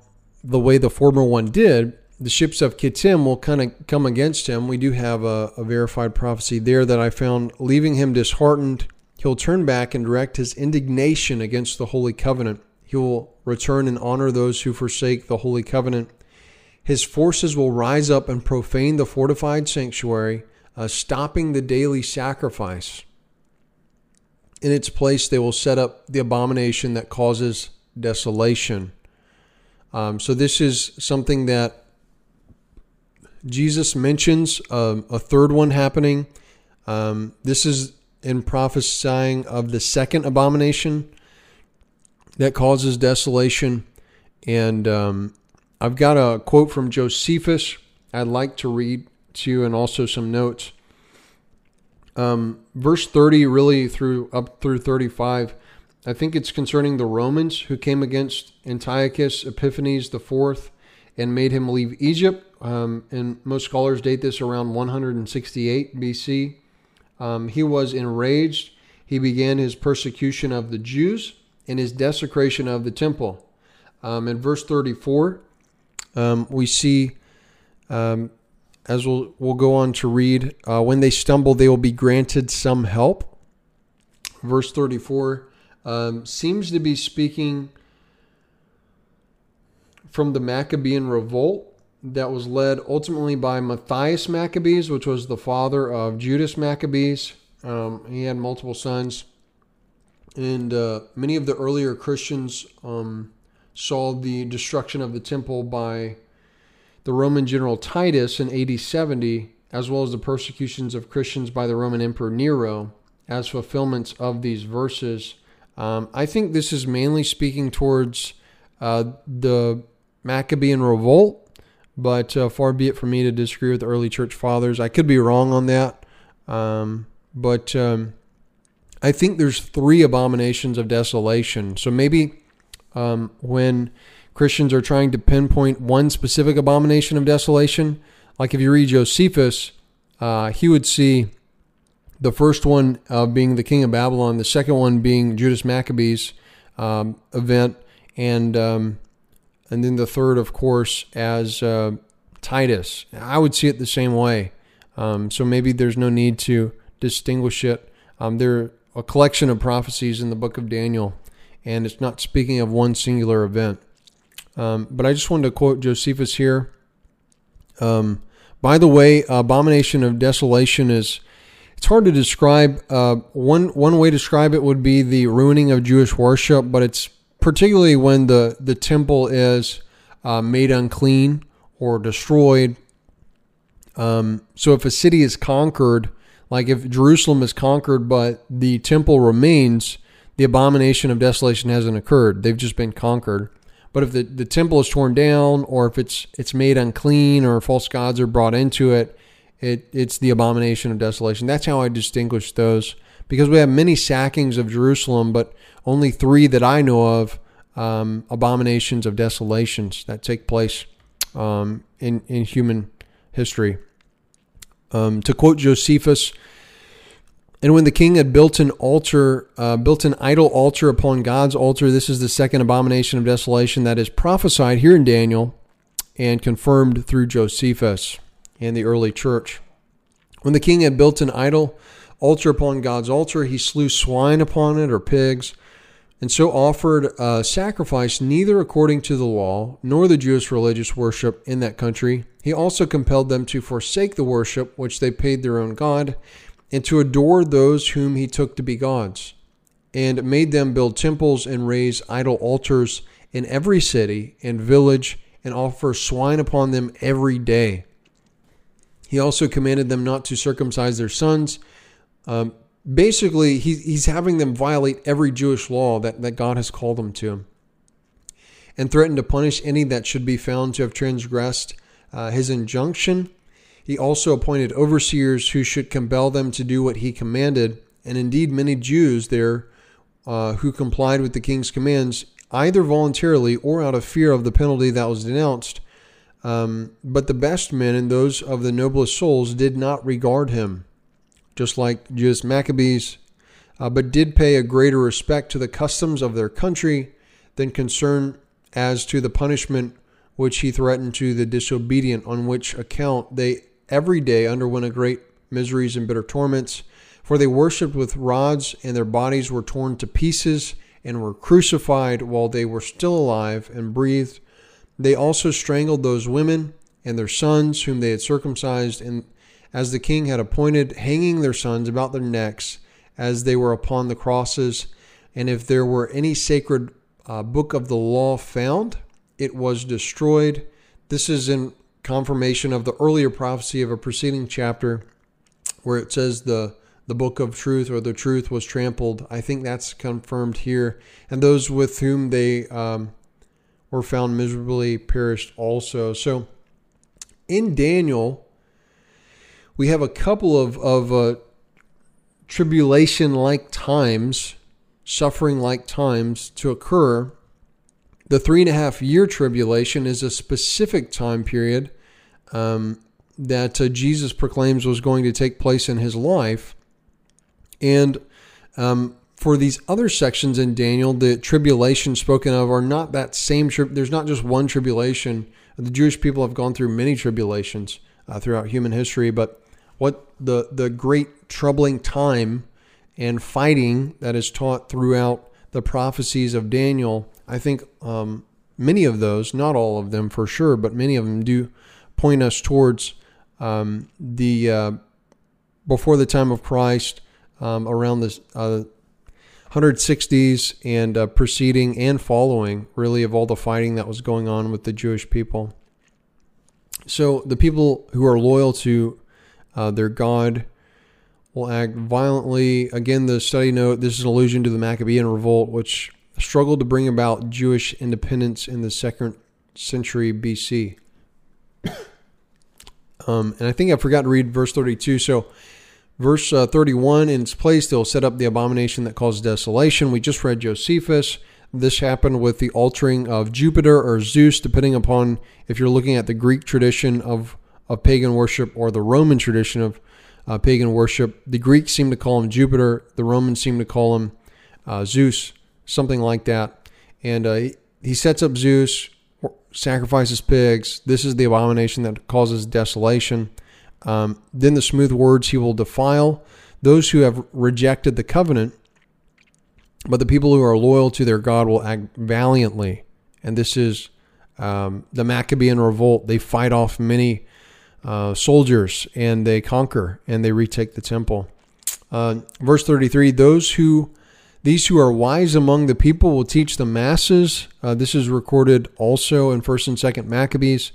the way the former one did, the ships of Kittim will kind of come against him. We do have a, a, verified prophecy there that I found, leaving him disheartened. He'll turn back and direct his indignation against the Holy Covenant. He will return and honor those who forsake the Holy Covenant. His forces will rise up and profane the fortified sanctuary, uh, stopping the daily sacrifice. In its place, they will set up the abomination that causes desolation. Um, so this is something that Jesus mentions um, a third one happening. Um, this is in prophesying of the second abomination that causes desolation. And um, I've got a quote from Josephus I'd like to read to you and also some notes. Um, verse 30 really through up through 35 I think it's concerning the Romans who came against Antiochus Epiphanes the fourth and made him leave Egypt. Um, and most scholars date this around 168 BC. Um, he was enraged. He began his persecution of the Jews and his desecration of the temple. Um, in verse 34, um, we see, um, as we'll, we'll go on to read, uh, when they stumble, they will be granted some help. Verse 34 um, seems to be speaking from the Maccabean revolt that was led ultimately by Matthias Maccabees, which was the father of Judas Maccabees. Um, he had multiple sons. And uh, many of the earlier Christians um, saw the destruction of the temple by the Roman general Titus in AD 70, as well as the persecutions of Christians by the Roman Emperor Nero, as fulfillments of these verses. Um, I think this is mainly speaking towards uh, the Maccabean revolt, but uh, far be it from me to disagree with the early church fathers. I could be wrong on that, um, but um, I think there's three abominations of desolation. So maybe um, when Christians are trying to pinpoint one specific abomination of desolation, like if you read Josephus, uh, he would see the first one uh, being the king of Babylon, the second one being Judas Maccabees um, event, and um, and then the third, of course, as uh, Titus. I would see it the same way. Um, so maybe there's no need to distinguish it. Um, there are a collection of prophecies in the book of Daniel, and it's not speaking of one singular event. Um, but I just wanted to quote Josephus here. Um, by the way, abomination of desolation is it's hard to describe. Uh, one one way to describe it would be the ruining of Jewish worship, but it's particularly when the the temple is uh, made unclean or destroyed. Um, so if a city is conquered, like if Jerusalem is conquered but the temple remains, the abomination of desolation hasn't occurred. They've just been conquered. But if the, the temple is torn down or if it's it's made unclean or false gods are brought into it, it, it's the abomination of desolation. That's how I distinguish those because we have many sackings of Jerusalem, but only three that I know of um, abominations of desolations that take place um, in, in human history. Um, to quote Josephus, and when the king had built an altar, uh, built an idol altar upon God's altar, this is the second abomination of desolation that is prophesied here in Daniel and confirmed through Josephus and the early church. When the king had built an idol altar upon God's altar, he slew swine upon it or pigs, and so offered a sacrifice neither according to the law nor the Jewish religious worship in that country. He also compelled them to forsake the worship which they paid their own God, and to adore those whom he took to be gods, and made them build temples and raise idol altars in every city and village, and offer swine upon them every day. He also commanded them not to circumcise their sons. Um, basically, he, he's having them violate every Jewish law that, that God has called them to, and threatened to punish any that should be found to have transgressed uh, his injunction. He also appointed overseers who should compel them to do what he commanded. And indeed, many Jews there uh, who complied with the king's commands, either voluntarily or out of fear of the penalty that was denounced, um, but the best men and those of the noblest souls did not regard him, just like Judas Maccabees, uh, but did pay a greater respect to the customs of their country than concern as to the punishment which he threatened to the disobedient, on which account they every day underwent a great miseries and bitter torments. For they worshipped with rods, and their bodies were torn to pieces, and were crucified while they were still alive and breathed they also strangled those women and their sons whom they had circumcised, and as the king had appointed, hanging their sons about their necks as they were upon the crosses. And if there were any sacred uh, book of the law found, it was destroyed. This is in confirmation of the earlier prophecy of a preceding chapter where it says the the book of truth or the truth was trampled. I think that's confirmed here. And those with whom they um, were found miserably perished also. So in Daniel, we have a couple of, of uh, tribulation like times, suffering like times to occur. The three and a half year tribulation is a specific time period um, that uh, Jesus proclaims was going to take place in his life. And um, for these other sections in Daniel, the tribulation spoken of are not that same. Tri- there's not just one tribulation. The Jewish people have gone through many tribulations uh, throughout human history, but what the the great troubling time and fighting that is taught throughout the prophecies of Daniel, I think um, many of those, not all of them for sure, but many of them do point us towards um, the uh, before the time of Christ, um, around the uh, 160s and uh, preceding and following, really, of all the fighting that was going on with the Jewish people. So the people who are loyal to uh, their God will act violently. Again, the study note this is an allusion to the Maccabean revolt, which struggled to bring about Jewish independence in the second century BC. um, and I think I forgot to read verse 32. So, verse uh, 31 in its place, they'll set up the abomination that causes desolation. We just read Josephus. This happened with the altering of Jupiter or Zeus, depending upon if you're looking at the Greek tradition of, of pagan worship or the Roman tradition of uh, pagan worship. The Greeks seem to call him Jupiter, the Romans seem to call him uh, Zeus, something like that. And uh, he sets up Zeus, sacrifices pigs. This is the abomination that causes desolation. Um, then the smooth words he will defile those who have rejected the covenant but the people who are loyal to their God will act valiantly. And this is um, the Maccabean revolt. They fight off many uh, soldiers and they conquer and they retake the temple. Uh, verse 33 Those who these who are wise among the people will teach the masses. Uh, this is recorded also in 1st and 2nd Maccabees.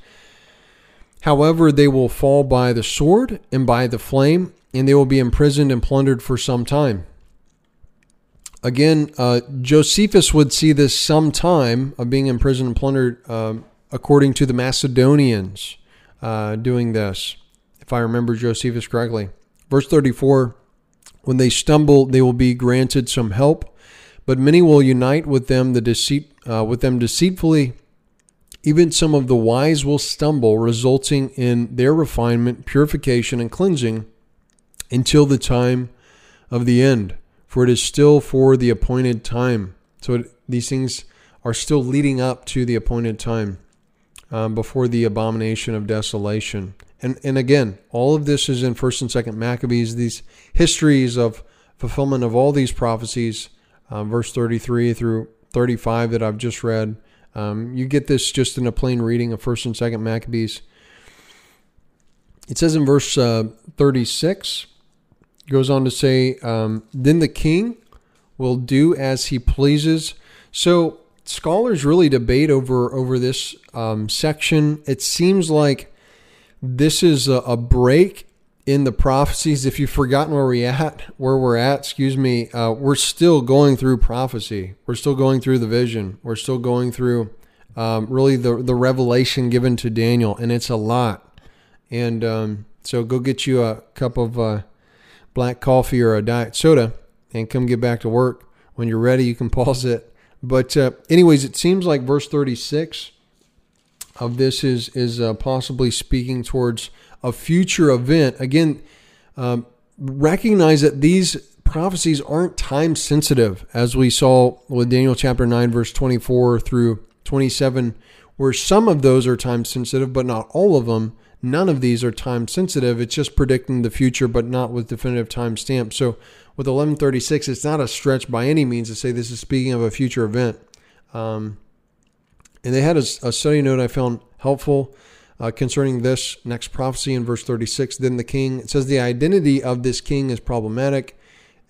However, they will fall by the sword and by the flame, and they will be imprisoned and plundered for some time. Again, uh, Josephus would see this sometime of being imprisoned and plundered, uh, according to the Macedonians uh, doing this, if I remember Josephus correctly. Verse 34 When they stumble, they will be granted some help, but many will unite with them, the deceit, uh, with them deceitfully. Even some of the wise will stumble, resulting in their refinement, purification, and cleansing until the time of the end for it is still for the appointed time. So it, these things are still leading up to the appointed time um, before the abomination of desolation. And, and again, all of this is in 1st and 2nd Maccabees, these histories of fulfillment of all these prophecies, uh, verse 33 through 35 that I've just read. Um, you get this just in a plain reading of 1st and 2nd Maccabees. It says in verse uh, 36 goes on to say, um, then the king will do as he pleases. So scholars really debate over over this um, section. It seems like this is a, a, break in the prophecies. If you've forgotten where we at, where we're at, excuse me, uh, we're still going through prophecy. We're still going through the vision. We're still going through um, really the the revelation given to Daniel, and it's a lot. And um, so go get you a cup of. Uh, black coffee or a diet soda and come get back to work. When you're ready, you can pause it. But uh, anyways, it seems like verse 36 of this is is uh, possibly speaking towards a future event. Again, um, recognize that these prophecies aren't time sensitive, as we saw with Daniel chapter 9, verse 24 through 27, where some of those are time sensitive, but not all of them. None of these are time sensitive. It's just predicting the future, but not with definitive time stamp. So with 1136, it's not a stretch by any means to say this is speaking of a future event. Um, and they had a, a, study note I found helpful uh, concerning this next prophecy in verse 36. Then the king, it says the identity of this king is problematic.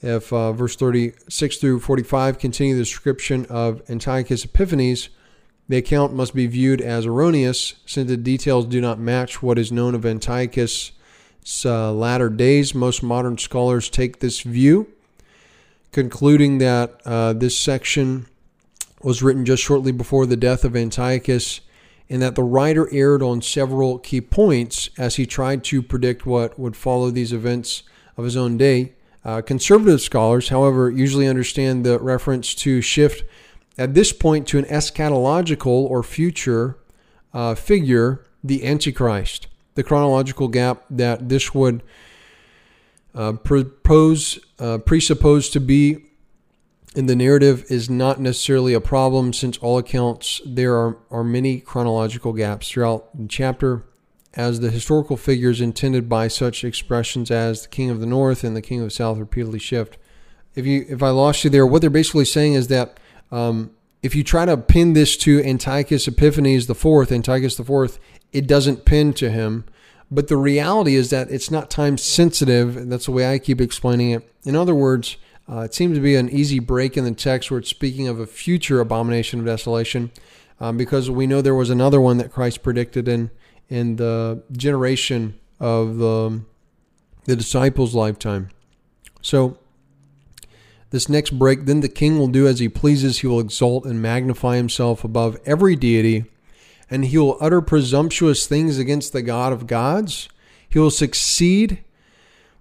If uh, verse 36 through 45 continue the description of Antiochus Epiphanes, the account must be viewed as erroneous since the details do not match what is known of Antiochus' uh, latter days. Most modern scholars take this view, concluding that uh, this section was written just shortly before the death of Antiochus and that the writer erred on several key points as he tried to predict what would follow these events of his own day. Uh, conservative scholars, however, usually understand the reference to shift at this point to an eschatological or future uh, figure, the Antichrist. The chronological gap that this would uh, propose, uh, presuppose to be in the narrative is not necessarily a problem since all accounts there are, are many chronological gaps throughout the chapter. As the historical figures intended by such expressions as the king of the north and the king of the south repeatedly shift. If you if i lost you there what they're basically saying is that um, if you try to pin this to antiochus epiphanes the fourth antiochus the fourth it doesn't pin to him. But the reality is that it's not time sensitive that's the way i keep explaining it. In other words uh, it seems to be an easy break in the text where it's speaking of a future abomination of desolation, um, because we know there was another one that Christ predicted in in the generation of the the disciples' lifetime. So this next break, then the king will do as he pleases. He will exalt and magnify himself above every deity, and he will utter presumptuous things against the God of gods. He will succeed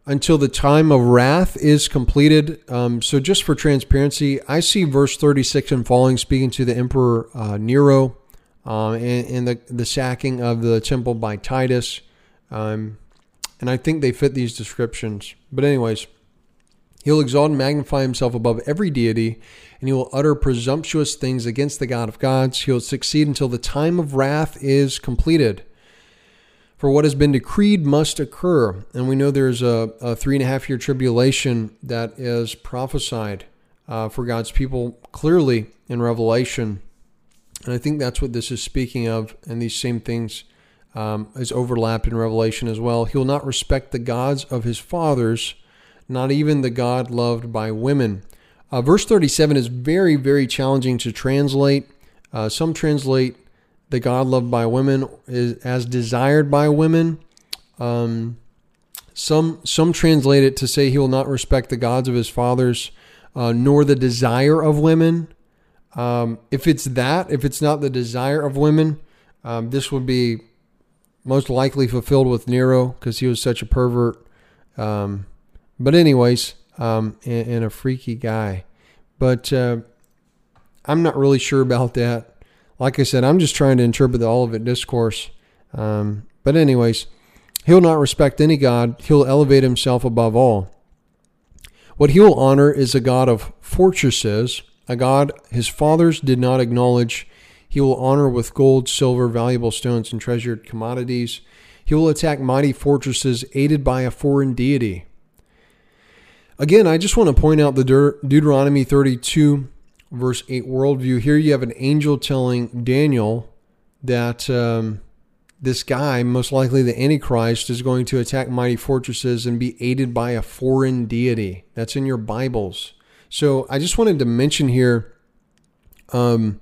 until the time of wrath is completed. Um, so, just for transparency, I see verse 36 and following speaking to the Emperor uh, Nero um, and, and, the, the sacking of the temple by Titus. Um, and I think they fit these descriptions. But, anyways, he'll exalt and magnify himself above every deity, and he will utter presumptuous things against the God of gods. He'll succeed until the time of wrath is completed. For what has been decreed must occur. And we know there's a, a three and a half year tribulation that is prophesied uh, for God's people clearly in Revelation. And I think that's what this is speaking of. And these same things um, is overlapped in Revelation as well. He will not respect the gods of his fathers, not even the God loved by women. Uh, verse 37 is very, very challenging to translate. Uh, some translate the God loved by women is as desired by women. Um, some some translate it to say he will not respect the gods of his fathers, uh, nor the desire of women. Um, if it's that, if it's not the desire of women, um, this would be most likely fulfilled with Nero because he was such a pervert. Um, but anyways, um, and, and, a freaky guy. But uh, I'm not really sure about that like I said, I'm just trying to interpret the Olivet Discourse. Um, but, anyways, he'll not respect any God, he'll elevate himself above all. What he will honor is a God of fortresses, a God his fathers did not acknowledge. He will honor with gold, silver, valuable stones, and treasured commodities. He will attack mighty fortresses aided by a foreign deity. Again, I just want to point out the De- Deuteronomy 32 verse 8 worldview. Here you have an angel telling Daniel that um, this guy, most likely the Antichrist, is going to attack mighty fortresses and be aided by a foreign deity. That's in your Bibles. So I just wanted to mention here um,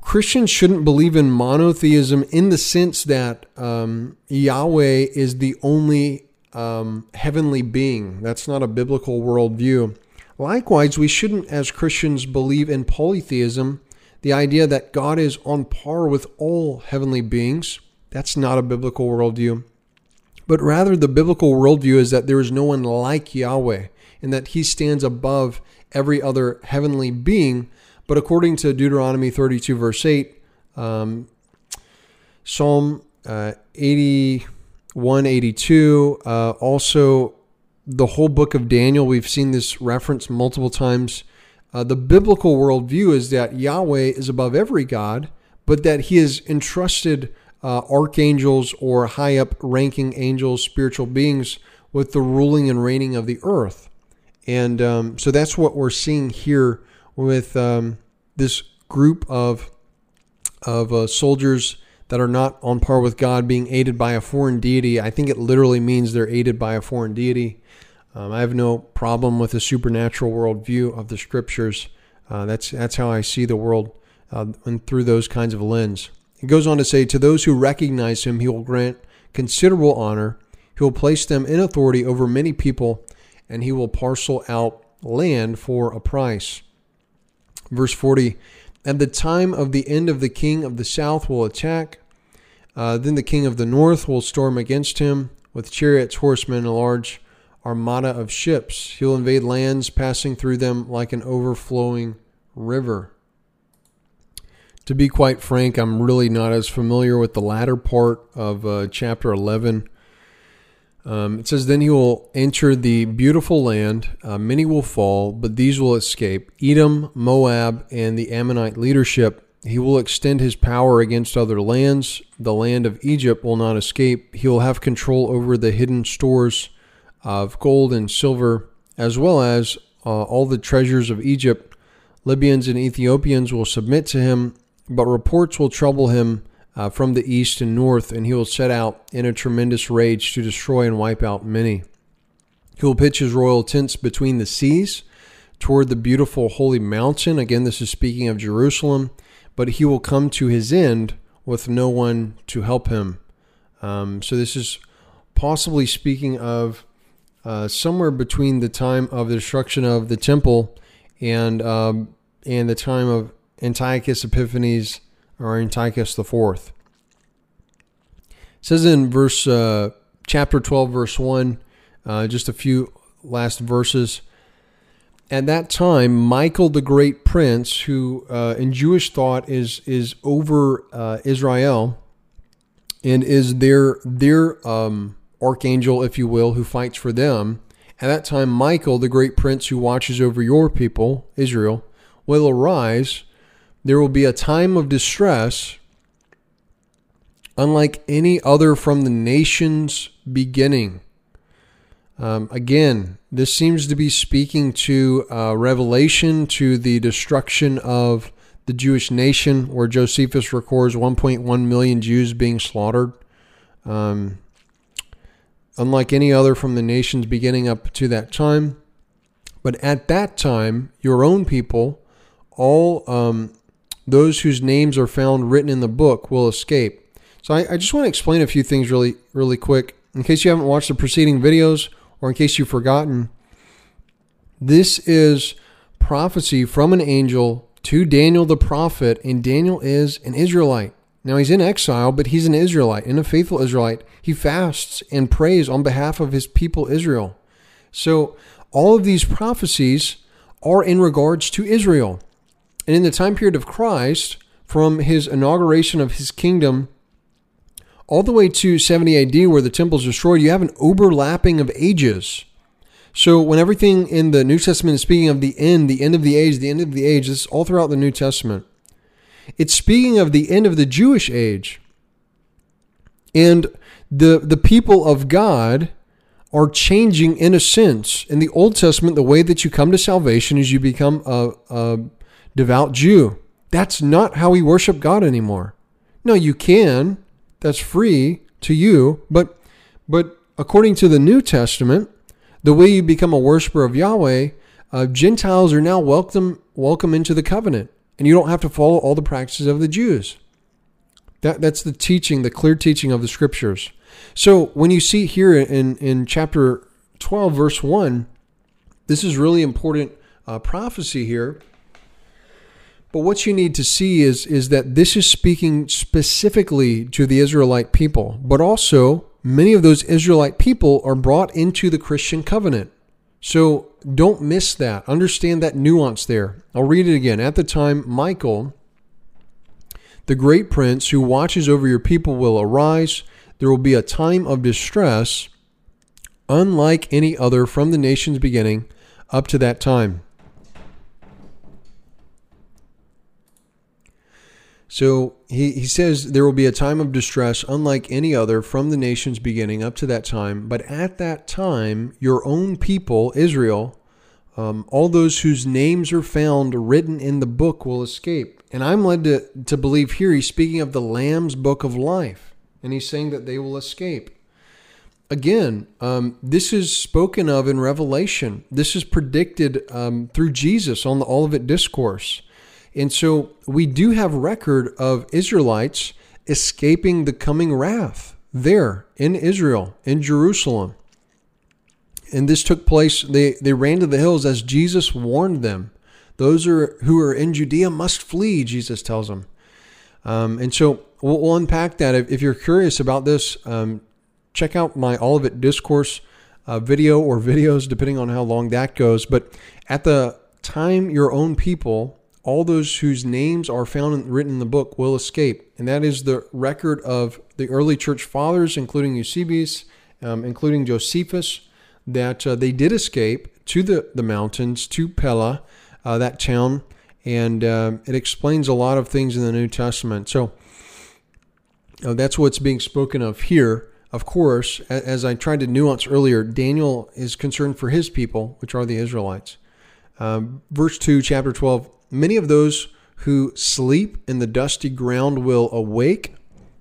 Christians shouldn't believe in monotheism in the sense that um, Yahweh is the only um, heavenly being. That's not a biblical worldview. Likewise, we shouldn't, as Christians, believe in polytheism, the idea that God is on par with all heavenly beings. That's not a biblical worldview. But rather, the biblical worldview is that there is no one like Yahweh and that he stands above every other heavenly being. But according to Deuteronomy 32, verse 8, um, Psalm uh, 81, 82, uh, also the whole book of Daniel, we've seen this reference multiple times. Uh, the biblical worldview is that Yahweh is above every God, but that he has entrusted uh, archangels or high up ranking angels, spiritual beings, with the ruling and reigning of the earth. And um, so that's what we're seeing here with um, this group of, of uh, soldiers that are not on par with God being aided by a foreign deity. I think it literally means they're aided by a foreign deity. Um, I have no problem with the supernatural worldview of the scriptures. Uh, that's that's how I see the world, uh, and through those kinds of lens. It goes on to say, to those who recognize him, he will grant considerable honor. He will place them in authority over many people, and he will parcel out land for a price. Verse 40 At the time of the end of the king of the south will attack. Uh, then the king of the north will storm against him with chariots, horsemen, and large armada of ships. He'll invade lands, passing through them like an overflowing river. To be quite frank, I'm really not as familiar with the latter part of uh, chapter 11. Um, it says, Then he will enter the beautiful land. Uh, many will fall, but these will escape Edom, Moab, and the Ammonite leadership he will extend his power against other lands. The land of Egypt will not escape. He will have control over the hidden stores of gold and silver, as well as uh, all the treasures of Egypt. Libyans and Ethiopians will submit to him, but reports will trouble him uh, from the east and north, and he will set out in a tremendous rage to destroy and wipe out many. He will pitch his royal tents between the seas toward the beautiful holy mountain. Again, this is speaking of Jerusalem but he will come to his end with no one to help him. Um, so this is possibly speaking of uh, somewhere between the time of the destruction of the temple and um, and the time of Antiochus Epiphanes or Antiochus the Fourth. Says in verse uh, chapter twelve, verse one, uh, just a few last verses at that time, Michael the great prince, who uh, in Jewish thought is is over uh, Israel, and is their their um, archangel, if you will, who fights for them. At that time, Michael the great prince, who watches over your people, Israel, will arise. There will be a time of distress, unlike any other from the nation's beginning. Um, again, this seems to be speaking to uh, Revelation, to the destruction of the Jewish nation, where Josephus records 1.1 million Jews being slaughtered. Um, unlike any other from the nations beginning up to that time. But at that time, your own people, all um, those whose names are found written in the book, will escape. So I, I just want to explain a few things really, really quick. In case you haven't watched the preceding videos, or in case you've forgotten, this is prophecy from an angel to Daniel the prophet, and Daniel is an Israelite. Now he's in exile, but he's an Israelite and a faithful Israelite. He fasts and prays on behalf of his people Israel. So all of these prophecies are in regards to Israel. And in the time period of Christ, from his inauguration of his kingdom all the way to 70 AD, where the temple is destroyed, you have an overlapping of ages. So when everything in the New Testament is speaking of the end, the end of the age, the end of the age, this is all throughout the New Testament. It's speaking of the end of the Jewish age. And the the people of God are changing in a sense. In the Old Testament, the way that you come to salvation is you become a, a devout Jew. That's not how we worship God anymore. No, you can that's free to you. But but according to the New Testament, the way you become a worshiper of Yahweh, uh, Gentiles are now welcome welcome into the covenant, and you don't have to follow all the practices of the Jews. That that's the teaching, the clear teaching of the scriptures. So when you see here in in chapter twelve, verse one, this is really important uh, prophecy here but what you need to see is, is that this is speaking specifically to the Israelite people, but also many of those Israelite people are brought into the Christian covenant. So don't miss that. Understand that nuance there. I'll read it again. At the time, Michael, the great prince who watches over your people, will arise. There will be a time of distress, unlike any other from the nation's beginning up to that time. So he, he says there will be a time of distress unlike any other from the nation's beginning up to that time. But at that time, your own people, Israel, um, all those whose names are found written in the book will escape. And I'm led to, to believe here he's speaking of the Lamb's book of life. And he's saying that they will escape. Again, um, this is spoken of in Revelation. This is predicted um, through Jesus on the Olivet Discourse. And so we do have record of Israelites escaping the coming wrath there in Israel, in Jerusalem. And this took place, they, they ran to the hills as Jesus warned them. Those are, who are in Judea must flee, Jesus tells them. Um, and so we'll, we'll, unpack that. If, if, you're curious about this, um, check out my Olivet Discourse uh, video or videos, depending on how long that goes. But at the time, your own people, all those whose names are found written in the book, will escape. And that is the record of the early church fathers, including Eusebius, um, including Josephus, that uh, they did escape to the, the mountains, to Pella, uh, that town. And uh, it explains a lot of things in the New Testament. So uh, that's what's being spoken of here. Of course, as I tried to nuance earlier, Daniel is concerned for his people, which are the Israelites. Um, verse 2, chapter 12 Many of those who sleep in the dusty ground will awake,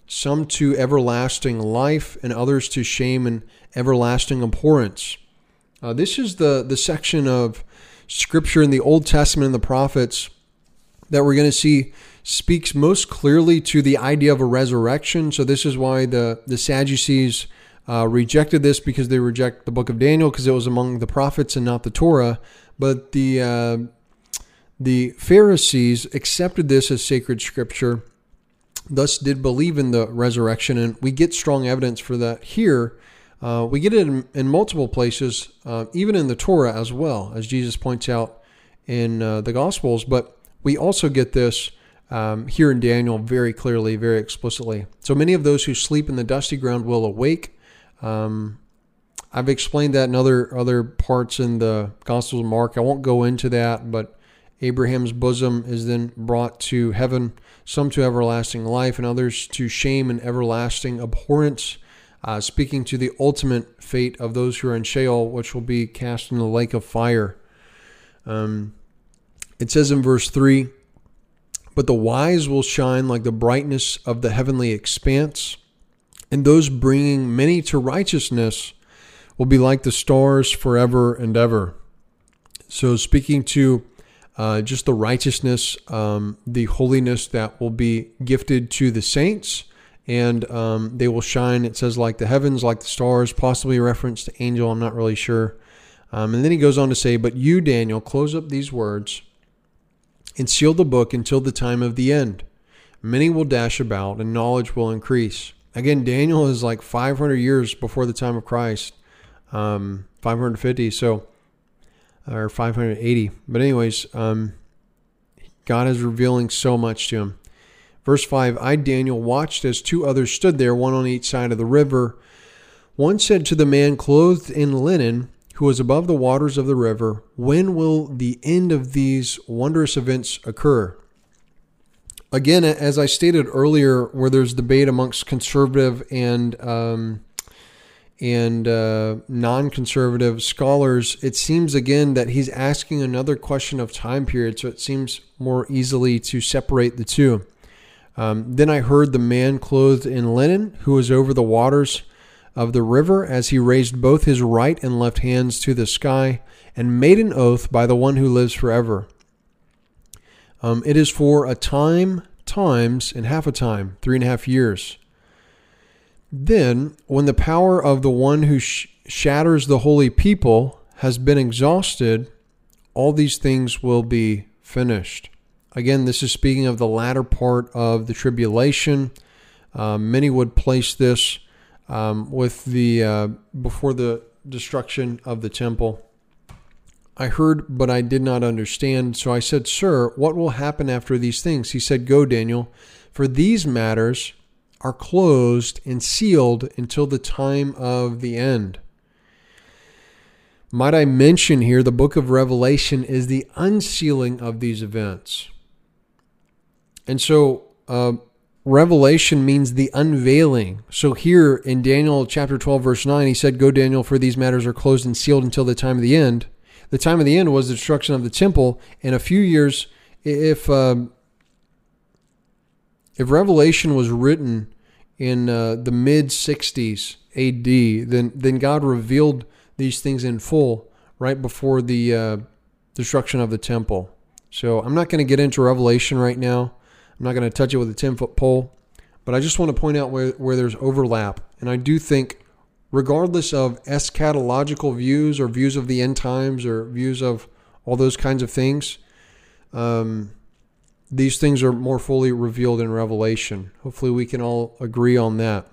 some to everlasting life, and others to shame and everlasting abhorrence. Uh, this is the, the section of scripture in the Old Testament and the prophets that we're going to see speaks most clearly to the idea of a resurrection. So this is why the the Sadducees uh, rejected this because they reject the book of Daniel because it was among the prophets and not the Torah. But the uh, the Pharisees accepted this as sacred scripture, thus did believe in the resurrection, and we get strong evidence for that here. Uh, we get it in, in multiple places, uh, even in the Torah as well, as Jesus points out in uh, the Gospels. But we also get this um, here in Daniel very clearly, very explicitly. So many of those who sleep in the dusty ground will awake. Um, I've explained that in other other parts in the Gospel of Mark. I won't go into that, but Abraham's bosom is then brought to heaven, some to everlasting life, and others to shame and everlasting abhorrence. Uh, speaking to the ultimate fate of those who are in Sheol, which will be cast in the lake of fire. Um, it says in verse 3 but the wise will shine like the brightness of the heavenly expanse, and those bringing many to righteousness will be like the stars forever and ever. So, speaking to uh, just the righteousness, um, the holiness that will be gifted to the saints, and um, they will shine, it says, like the heavens, like the stars, possibly a reference to angel, I'm not really sure. Um, and then he goes on to say, But you, Daniel, close up these words and seal the book until the time of the end. Many will dash about, and knowledge will increase. Again, Daniel is like 500 years before the time of Christ, um, 550, so or 580. But anyways, um, God is revealing so much to him. Verse 5 I, Daniel, watched as two others stood there, one on each side of the river. One said to the man clothed in linen, who was above the waters of the river, when will the end of these wondrous events occur? Again, as I stated earlier, where there's debate amongst conservative and um, and uh, non-conservative scholars, it seems again that he's asking another question of time period. So it seems more easily to separate the two. Um, then I heard the man clothed in linen, who was over the waters of the river as he raised both his right and left hands to the sky and made an oath by the one who lives forever. Um, it is for a time, times, and half a time, three and a half years. Then, when the power of the one who sh- shatters the holy people has been exhausted, all these things will be finished. Again, this is speaking of the latter part of the tribulation. Uh, many would place this um, with the uh, before the destruction of the temple. I heard, but I did not understand. So I said, Sir, what will happen after these things? He said, Go, Daniel, for these matters are closed and sealed until the time of the end. Might I mention here, the book of Revelation is the unsealing of these events. And so, uh, Revelation means the unveiling. So here in Daniel chapter 12, verse 9, he said, Go, Daniel, for these matters are closed and sealed until the time of the end. The time of the end was the destruction of the temple. In a few years, if um, if Revelation was written in uh, the mid 60s AD, then then God revealed these things in full right before the uh, destruction of the temple. So I'm not going to get into Revelation right now. I'm not going to touch it with a 10 foot pole, but I just want to point out where, where there's overlap. And I do think, regardless of eschatological views or views of the end times or views of all those kinds of things, um, these things are more fully revealed in Revelation. Hopefully, we can all agree on that.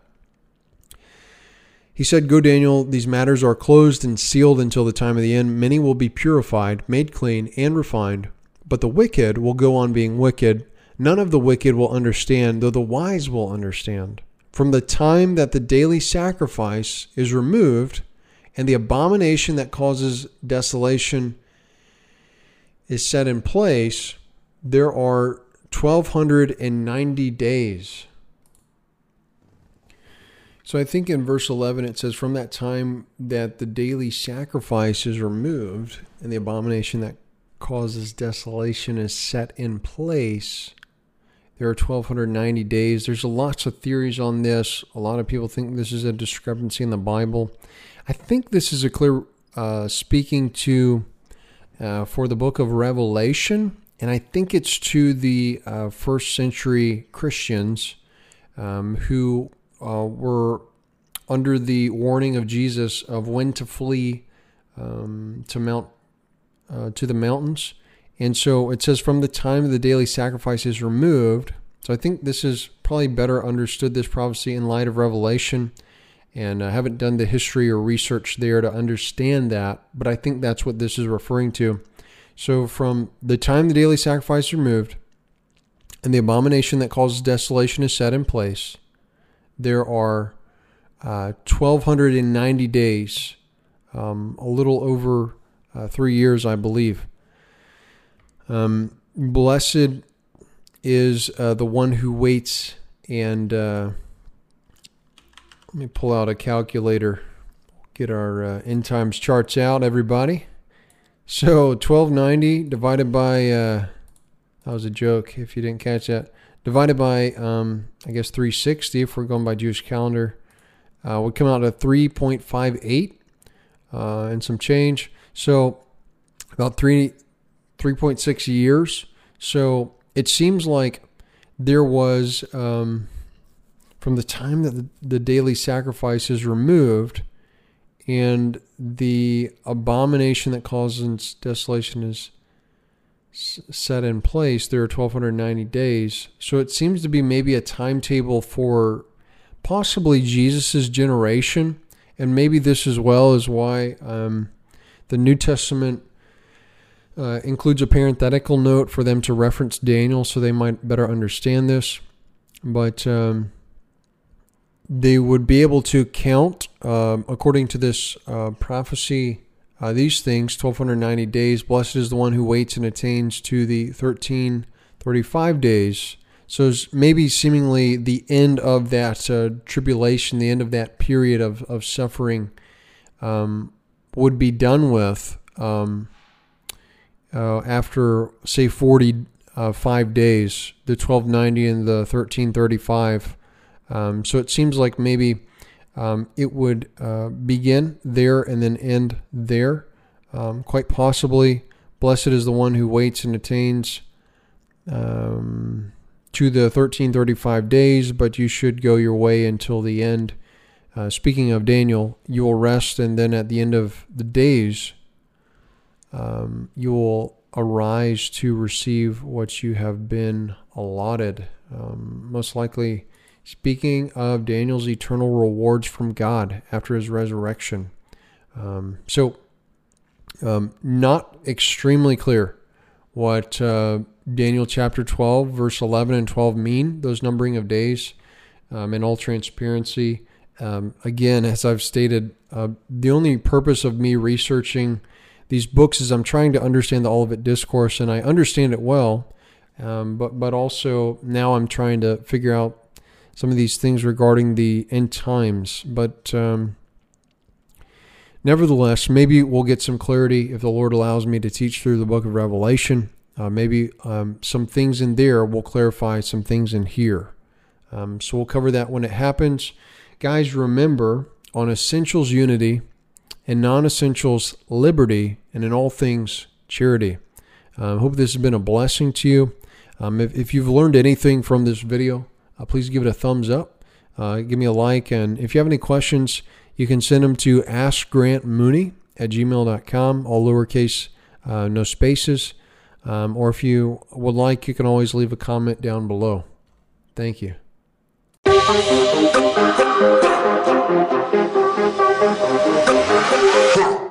He said, Go, Daniel, these matters are closed and sealed until the time of the end. Many will be purified, made clean, and refined, but the wicked will go on being wicked. None of the wicked will understand, though the wise will understand. From the time that the daily sacrifice is removed, and the abomination that causes desolation is set in place, there are 1290 days. So I think in verse 11 it says, From that time that the daily sacrifice is removed and the abomination that causes desolation is set in place, there are 1290 days. There's lots of theories on this. A lot of people think this is a discrepancy in the Bible. I think this is a clear uh, speaking to uh, for the book of Revelation, and I think it's to the uh, first century Christians um, who uh, were under the warning of Jesus of when to flee um, to Mount uh, to the mountains. And so it says, from the time the daily sacrifice is removed. So I think this is probably better understood, this prophecy, in light of Revelation. And I haven't done the history or research there to understand that, but I think that's what this is referring to. So from the time the daily sacrifice is removed and the abomination that causes desolation is set in place, there are uh, 1,290 days, um, a little over uh, three years, I believe. Um, blessed is uh, the one who waits and uh, let me pull out a calculator, get our uh, end times charts out, everybody. So 1290 divided by, uh, that was a joke if you didn't catch that, divided by, um, I guess, 360 if we're going by Jewish calendar, uh, would come out to 3.58 uh, and some change. So about three 3.6 years. So it seems like there was, um, from the time that the, the daily sacrifice is removed and the abomination that causes desolation is set in place, there are 1290 days. So it seems to be maybe a timetable for possibly Jesus's generation. And maybe this as well is why um, the New Testament uh, includes a parenthetical note for them to reference Daniel so they might better understand this. But um, they would be able to count, um, according to this uh, prophecy, uh, these things 1290 days. Blessed is the one who waits and attains to the 1335 days. So maybe seemingly the end of that uh, tribulation, the end of that period of, of suffering um, would be done with. Um, uh, after say 45 uh, days, the 1290 and the 1335. Um, so it seems like maybe um, it would uh, begin there and then end there. Um, quite possibly, blessed is the one who waits and attains um, to the 1335 days, but you should go your way until the end. Uh, speaking of Daniel, you will rest, and then at the end of the days, um, you will arise to receive what you have been allotted. Um, most likely, speaking of Daniel's eternal rewards from God after his resurrection. Um, so, um, not extremely clear what uh, Daniel chapter 12, verse 11 and 12 mean, those numbering of days. Um, in all transparency, um, again, as I've stated, uh, the only purpose of me researching these books is I'm trying to understand the Olivet Discourse, and I understand it well, um, but but also now I'm trying to figure out some of these things regarding the end times. But um, nevertheless, maybe we'll get some clarity if the Lord allows me to teach through the Book of Revelation. Uh, maybe um, some things in there will clarify some things in here. Um, so we'll cover that when it happens. Guys, remember on Essentials Unity and non essentials, liberty, and in all things, charity. I um, hope this has been a blessing to you. Um, if, if, you've learned anything from this video, uh, please give it a thumbs up. Uh, give me a like. And if you have any questions, you can send them to askgrantmooney at gmail.com, all lowercase, uh, no spaces. Um, or if you would like, you can always leave a comment down below. Thank you.